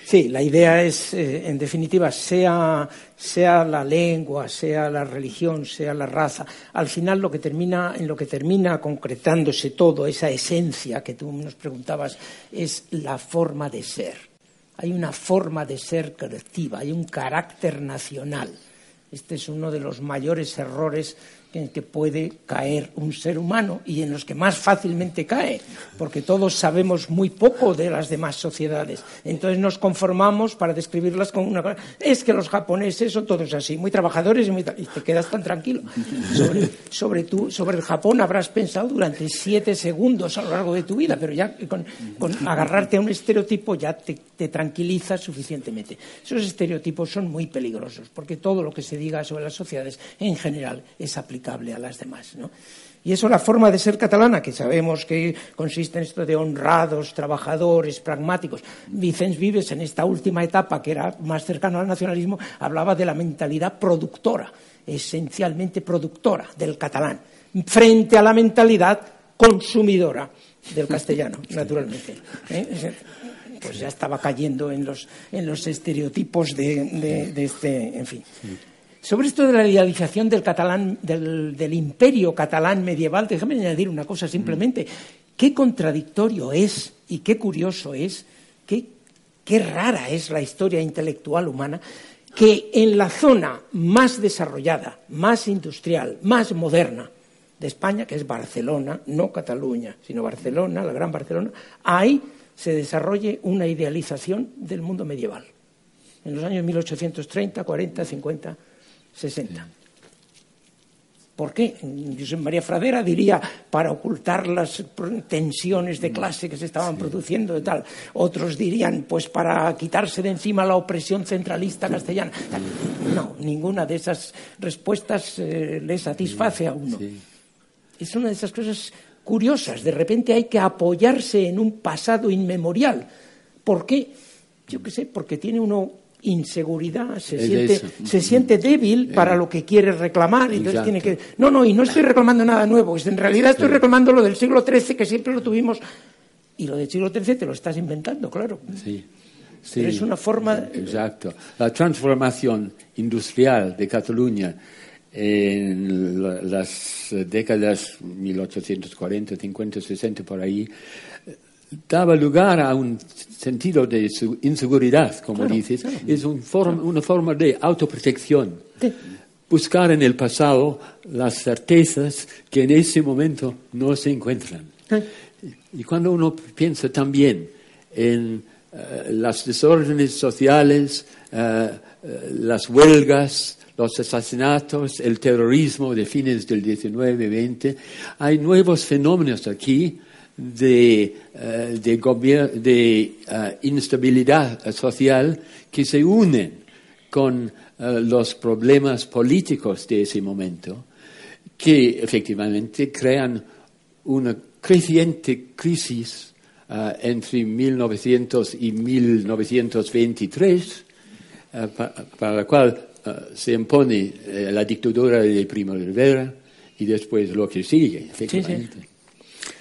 Sí, la idea es, eh, en definitiva, sea, sea, la lengua, sea la religión, sea la raza, al final lo que termina, en lo que termina concretándose todo, esa esencia que tú nos preguntabas, es la forma de ser. Hay una forma de ser colectiva, hay un carácter nacional. Este es uno de los mayores errores en que puede caer un ser humano y en los que más fácilmente cae, porque todos sabemos muy poco de las demás sociedades. Entonces nos conformamos para describirlas con una cosa. Es que los japoneses son todos así, muy trabajadores y, muy y te quedas tan tranquilo. Sobre, sobre, el Japón habrás pensado durante siete segundos a lo largo de tu vida, pero ya con, con agarrarte a un estereotipo ya te, te tranquilizas suficientemente. Esos estereotipos son muy peligrosos, porque todo lo que se diga sobre las sociedades en general es aplicable a las demás. ¿no? Y eso la forma de ser catalana, que sabemos que consiste en esto de honrados, trabajadores, pragmáticos. Vicens Vives, en esta última etapa, que era más cercano al nacionalismo, hablaba de la mentalidad productora, esencialmente productora del catalán, frente a la mentalidad consumidora del castellano, naturalmente. ¿eh? Pues ya estaba cayendo en los, en los estereotipos de, de, de este, en fin. Sobre esto de la idealización del, catalán, del, del imperio catalán medieval, déjame añadir una cosa simplemente. Qué contradictorio es y qué curioso es, qué, qué rara es la historia intelectual humana que en la zona más desarrollada, más industrial, más moderna de España, que es Barcelona, no Cataluña, sino Barcelona, la gran Barcelona, ahí se desarrolle una idealización del mundo medieval. En los años 1830, 40, 50 60. ¿Por qué? José María Fradera diría para ocultar las tensiones de clase que se estaban produciendo y tal. Otros dirían, pues para quitarse de encima la opresión centralista castellana. No, ninguna de esas respuestas eh, le satisface a uno. Es una de esas cosas curiosas. De repente hay que apoyarse en un pasado inmemorial. ¿Por qué? Yo qué sé, porque tiene uno inseguridad, se, siente, se siente débil eh, para lo que quiere reclamar. Entonces tiene que. No, no, y no estoy reclamando nada nuevo. En realidad estoy reclamando lo del siglo XIII, que siempre lo tuvimos. Y lo del siglo XIII te lo estás inventando, claro. Sí. Pero es una forma. Exacto. La transformación industrial de Cataluña en las décadas 1840, 50, 60, por ahí, daba lugar a un sentido de inseguridad, como dices, es un una forma de autoprotección. Buscar en el pasado las certezas que en ese momento no se encuentran. Y cuando uno piensa también en uh, las desórdenes sociales, uh, las huelgas, los asesinatos, el terrorismo de fines del 19-20, hay nuevos fenómenos aquí de, uh, de, de uh, instabilidad social que se unen con uh, los problemas políticos de ese momento, que efectivamente crean una creciente crisis entre 1900 y 1923, pa para la cual se impone la dictadura de Primo de Rivera y después lo que sigue, efectivamente. Sí, sí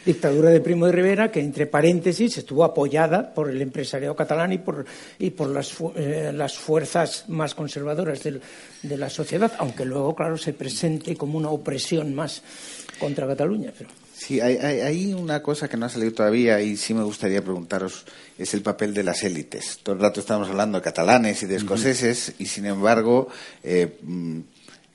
dictadura de Primo de Rivera, que entre paréntesis estuvo apoyada por el empresariado catalán y por, y por las, eh, las fuerzas más conservadoras del, de la sociedad, aunque luego, claro, se presente como una opresión más contra Cataluña. Pero... Sí, hay, hay, hay, una cosa que no ha salido todavía y sí me gustaría preguntaros, es el papel de las élites. Todo el rato estamos hablando de catalanes y de escoceses uh -huh. y, sin embargo, eh, mm,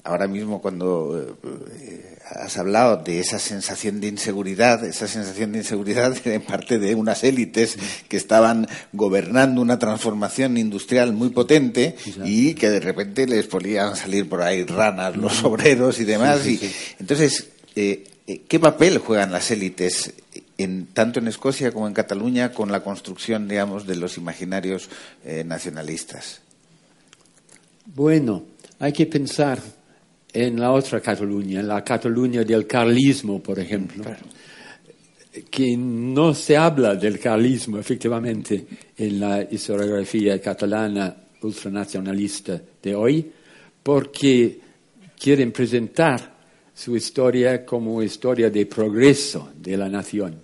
ahora mismo cuando eh, has hablado de esa sensación de inseguridad, esa sensación de inseguridad en parte de unas élites que estaban gobernando una transformación industrial muy potente y que de repente les podían salir por ahí ranas los obreros y demás. Sí, sí, sí. Y, entonces, eh, eh, ¿qué papel juegan las élites en, tanto en Escocia como en Cataluña con la construcción, digamos, de los imaginarios eh, nacionalistas? Bueno, hay que pensar en la otra Cataluña, en la Cataluña del carlismo, por ejemplo, claro. que no se habla del carlismo efectivamente en la historiografía catalana ultranacionalista de hoy, porque quieren presentar su historia como historia de progreso de la nación.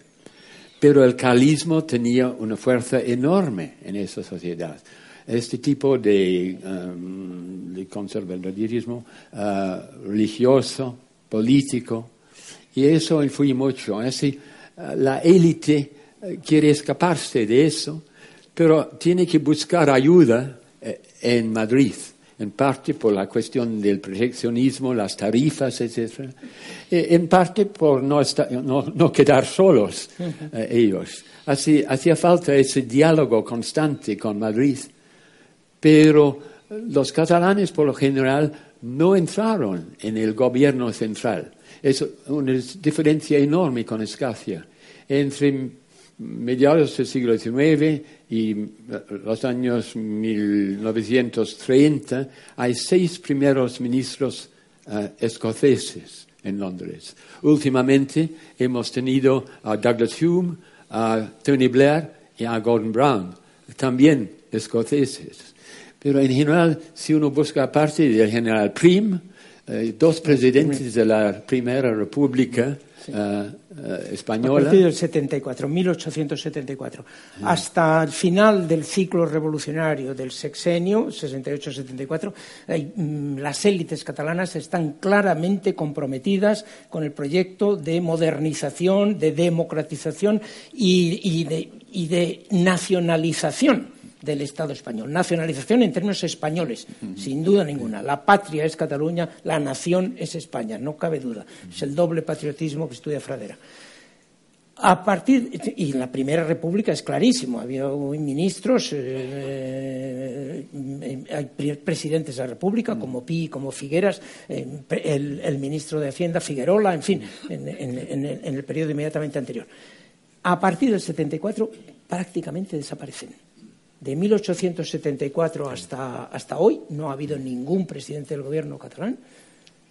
Pero el carlismo tenía una fuerza enorme en esa sociedad este tipo de, um, de conservadurismo uh, religioso, político, y eso influye mucho. Así, uh, la élite uh, quiere escaparse de eso, pero tiene que buscar ayuda en Madrid. en parte por la cuestión del proteccionismo, las tarifas, etc. En parte por no, no, quedar solos eh, ellos. Así, hacía falta ese diálogo constante con Madrid, pero los catalanes por lo general no entraron en el gobierno central. Es una diferencia enorme con Escacia. Entre mediados del siglo XIX y los años 1930 hay seis primeros ministros uh, escoceses en Londres. Últimamente hemos tenido a Douglas Hume, a Tony Blair y a Gordon Brown, también escoceses. Pero en general, si uno busca aparte del general Prim, eh, dos presidentes de la Primera República, Uh, española. A partir del 74, 1874, hasta el final del ciclo revolucionario del sexenio, 68-74, mm, las élites catalanas están claramente comprometidas con el proyecto de modernización, de democratización y, de, y de nacionalización del Estado español. Nacionalización en términos españoles, sin duda ninguna. La patria es Cataluña, la nación es España, no cabe duda. Es el doble patriotismo que estudia Fradera. A partir, y la Primera República es clarísimo, había ministros, eh, eh, hay presidentes de la República, como Pi, como Figueras, eh, el, ministro de Hacienda, Figuerola, en fin, en, en el periodo inmediatamente anterior. A partir del 74 prácticamente desaparecen de 1874 hasta, hasta hoy no ha habido ningún presidente del gobierno catalán,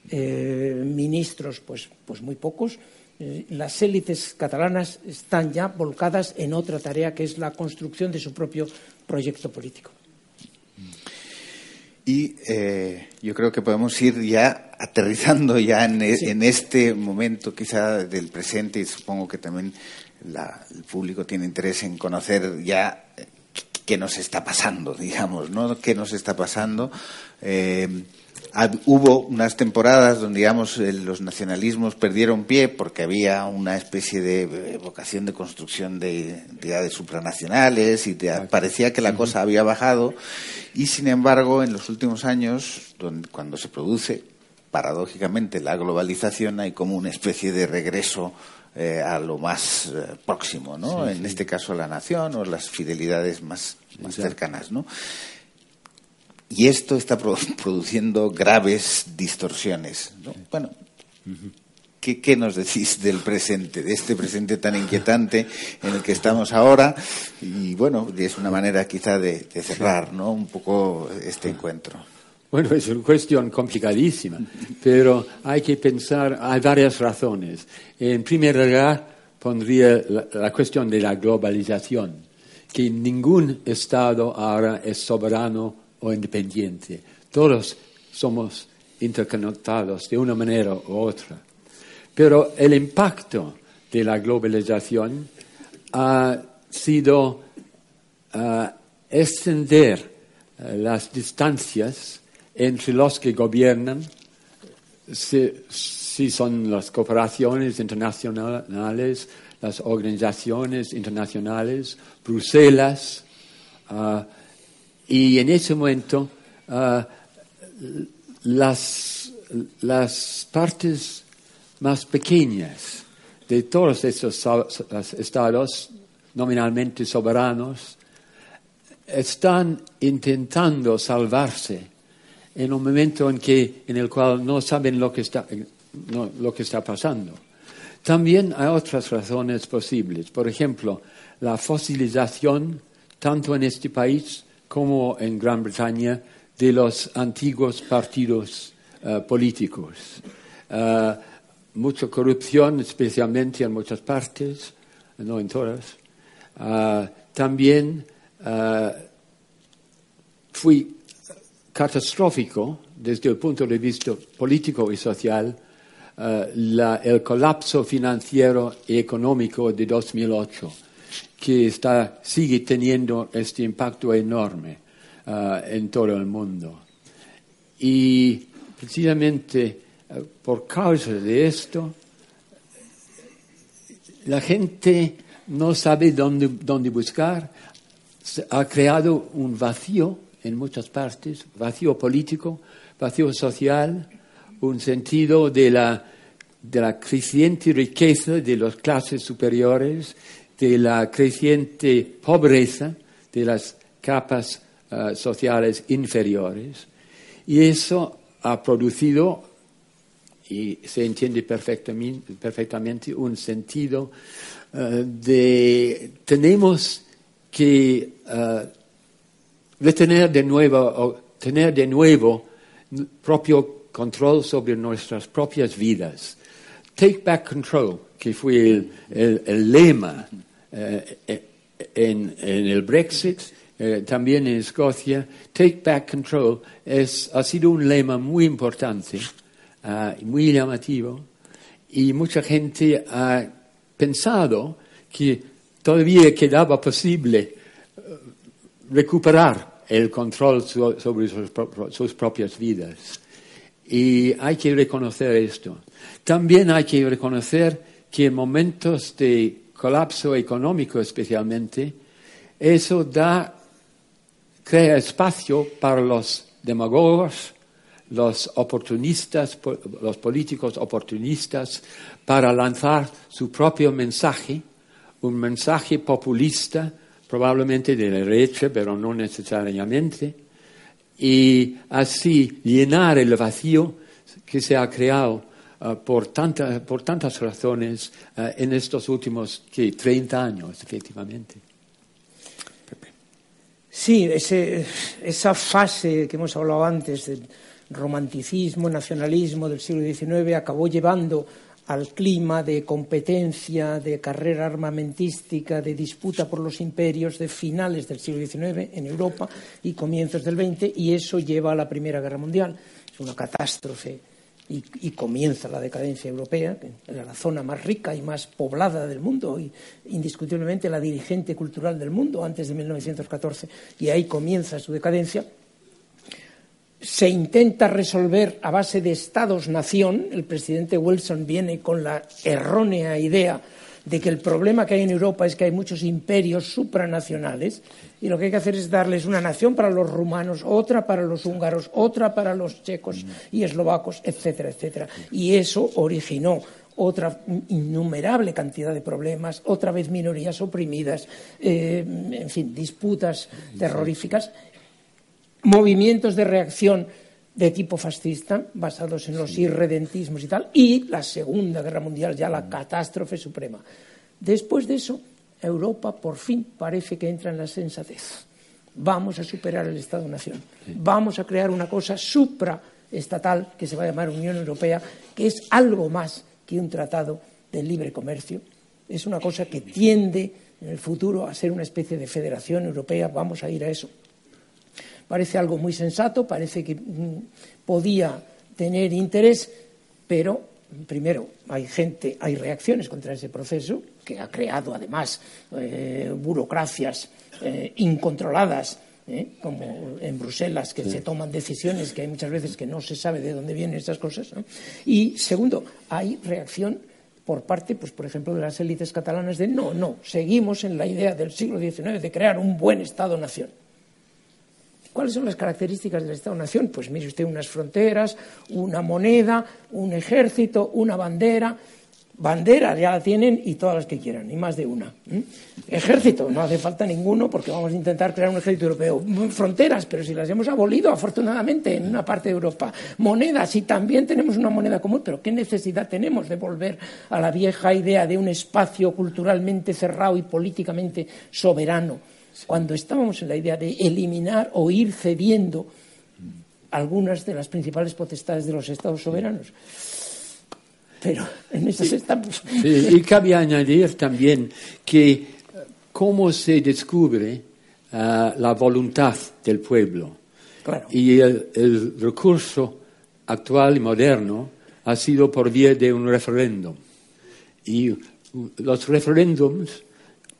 eh, ministros pues, pues muy pocos. Eh, las élites catalanas están ya volcadas en otra tarea que es la construcción de su propio proyecto político. Y eh, yo creo que podemos ir ya aterrizando ya en, en, este momento quizá del presente y supongo que también el público tiene interés en conocer ya qué nos está pasando, digamos, ¿no? ¿Qué nos está pasando? Eh, hubo unas temporadas donde, digamos, los nacionalismos perdieron pie porque había una especie de vocación de construcción de entidades supranacionales y parecía que la cosa había bajado y, sin embargo, en los últimos años, cuando se produce paradójicamente la globalización, hay como una especie de regreso eh, a lo más eh, próximo, ¿no? en este caso la nación o las fidelidades más, más cercanas, ¿no? Y esto está produciendo graves distorsiones. ¿no? Bueno, ¿qué, nos decís del presente, de este presente tan inquietante en el que estamos ahora? Y bueno, es una manera quizá de, de cerrar, ¿no? Un poco este encuentro. Bueno, es una cuestión complicadísima, pero hay que pensar, hay varias razones. En primer lugar, pondría la, cuestión de la globalización, que ningún Estado ahora es soberano o independiente. Todos somos interconectados de una manera u otra. Pero el impacto de la globalización ha sido uh, extender uh, las distancias entre los que gobiernan, si, son las cooperaciones internacionales, las organizaciones internacionales, Bruselas, ah, y en ese momento ah, las, las partes más pequeñas de todos esos estados nominalmente soberanos están intentando salvarse en un momento en, que, en el cual no saben lo que, está, lo que está pasando. También hay otras razones posibles. Por ejemplo, la fosilización, tanto en este país como en Gran Bretaña, de los antiguos partidos eh, políticos. Uh, mucha corrupción, especialmente en muchas partes, no en todas. Uh, también fui catastrófico desde el punto de vista político y social eh, el colapso financiero y económico de 2008, que está, sigue teniendo este impacto enorme eh, en todo el mundo. Y precisamente eh, por causa de esto, la gente no sabe dónde, dónde buscar, ha creado un vacío en muchas partes, vacío político, vacío social, un sentido de la, de la creciente riqueza de las clases superiores, de la creciente pobreza de las capas uh, sociales inferiores. Y eso ha producido, y se entiende perfectamente, perfectamente un sentido uh, de tenemos que uh, retener de nuevo, tener de nuevo propio control sobre nuestras propias vidas. Take back control, que fue el, lema eh, eh, en, el Brexit, eh, también en Escocia. Take back control es, ha sido un lema muy importante, uh, muy llamativo, y mucha gente ha pensado que todavía quedaba posible recuperar el control sobre sus, propias vidas. Y hay que reconocer esto. También hay que reconocer que en momentos de colapso económico especialmente, eso da, crea espacio para los demagogos, los oportunistas, los políticos oportunistas, para lanzar su propio mensaje, un mensaje populista, probablemente de derecha, pero no necesariamente, y así llenar el vacío que se ha creado uh, por, tanta, por, tantas razones uh, en estos últimos ¿qué? 30 años, efectivamente. Sí, esa fase que hemos hablado antes del romanticismo, nacionalismo del siglo XIX acabó llevando al clima de competencia, de carrera armamentística, de disputa por los imperios de finales del siglo XIX en Europa y comienzos del XX, y eso lleva a la Primera Guerra Mundial. Es una catástrofe y, comienza la decadencia europea, que era la zona más rica y más poblada del mundo, y indiscutiblemente la dirigente cultural del mundo antes de 1914, y ahí comienza su decadencia se intenta resolver a base de estados-nación. El presidente Wilson viene con la errónea idea de que el problema que hay en Europa es que hay muchos imperios supranacionales y lo que hay que hacer es darles una nación para los rumanos, otra para los húngaros, otra para los checos y eslovacos, etcétera, etcétera. Y eso originó otra innumerable cantidad de problemas, otra vez minorías oprimidas, eh, en fin, disputas terroríficas movimientos de reacción de tipo fascista, basados en los irredentismos y tal, y la Segunda Guerra Mundial, ya la catástrofe suprema. Después de eso, Europa por fin parece que entra en la sensatez. Vamos a superar el Estado-Nación. Vamos a crear una cosa supraestatal que se va a llamar Unión Europea, que es algo más que un tratado de libre comercio. Es una cosa que tiende en el futuro a ser una especie de federación europea. Vamos a ir a eso. Parece algo muy sensato, parece que mm, podía tener interés, pero primero hay gente, hay reacciones contra ese proceso que ha creado además eh, burocracias eh, incontroladas. ¿eh? como en Bruselas, que se toman decisiones que hay muchas veces que no se sabe de dónde vienen estas cosas. Y segundo, hay reacción por parte, pues, por ejemplo, de las élites catalanas de no, no, seguimos en la idea del siglo XIX de crear un buen Estado-nación. ¿Cuáles son las características del Estado-Nación? Pues mire usted unas fronteras, una moneda, un ejército, una bandera. Bandera ya la tienen y todas las que quieran, y más de una. Ejército, no hace falta ninguno porque vamos a intentar crear un ejército europeo. Fronteras, pero si las hemos abolido afortunadamente en una parte de Europa. Monedas, y también tenemos una moneda común, pero ¿qué necesidad tenemos de volver a la vieja idea de un espacio culturalmente cerrado y políticamente soberano? Cuando estábamos en la idea de eliminar o ir cediendo algunas de las principales potestades de los estados soberanos. Pero en esas estamos. y cabe añadir también que eh, cómo se descubre uh, la voluntad del pueblo. Claro. Y el, el, recurso actual y moderno ha sido por vía de un referéndum. Y los referéndums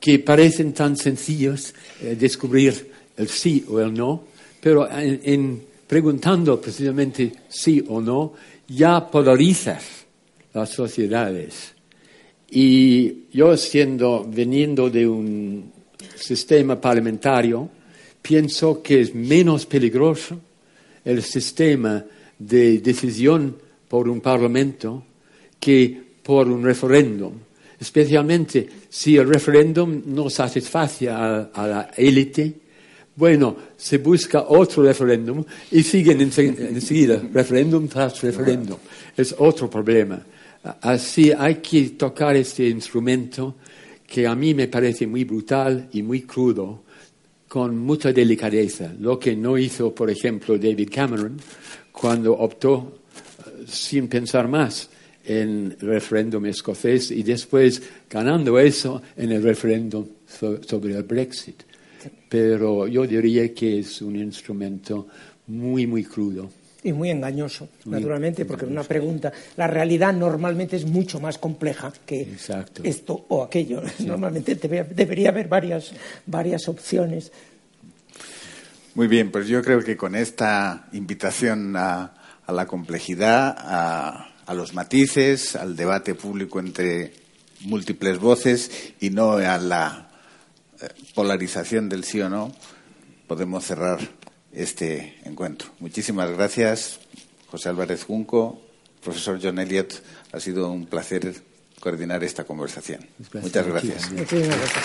que parecen tan sencillos eh, descubrir el sí o el no, pero en, en, preguntando precisamente sí o no, ya polarizas las sociedades. Y yo siendo, veniendo de un sistema parlamentario, pienso que es menos peligroso el sistema de decisión por un parlamento que por un referéndum, especialmente si el referéndum no satisface a, la élite. Bueno, se busca otro referéndum y siguen enseguida, referéndum tras referéndum. Es otro problema. Así hay que tocar este instrumento que a mí me parece muy brutal y muy crudo, con mucha delicadeza, lo que no hizo, por ejemplo, David Cameron cuando optó eh, sin pensar más en el referéndum escocés y después ganando eso en el referéndum sobre el Brexit. Pero yo diría que es un instrumento muy, muy crudo y muy engañoso, naturalmente, porque una pregunta, la realidad normalmente es mucho más compleja que esto o aquello. Normalmente debería, haber varias, varias opciones. Muy bien, pues yo creo que con esta invitación a, la complejidad, a, los matices, al debate público entre múltiples voces y no a la eh, polarización del sí o no, podemos cerrar este encuentro. Muchísimas gracias, José Álvarez Junco, profesor John Elliott. Ha sido un placer coordinar esta conversación. Muchas gracias. Muchas gracias.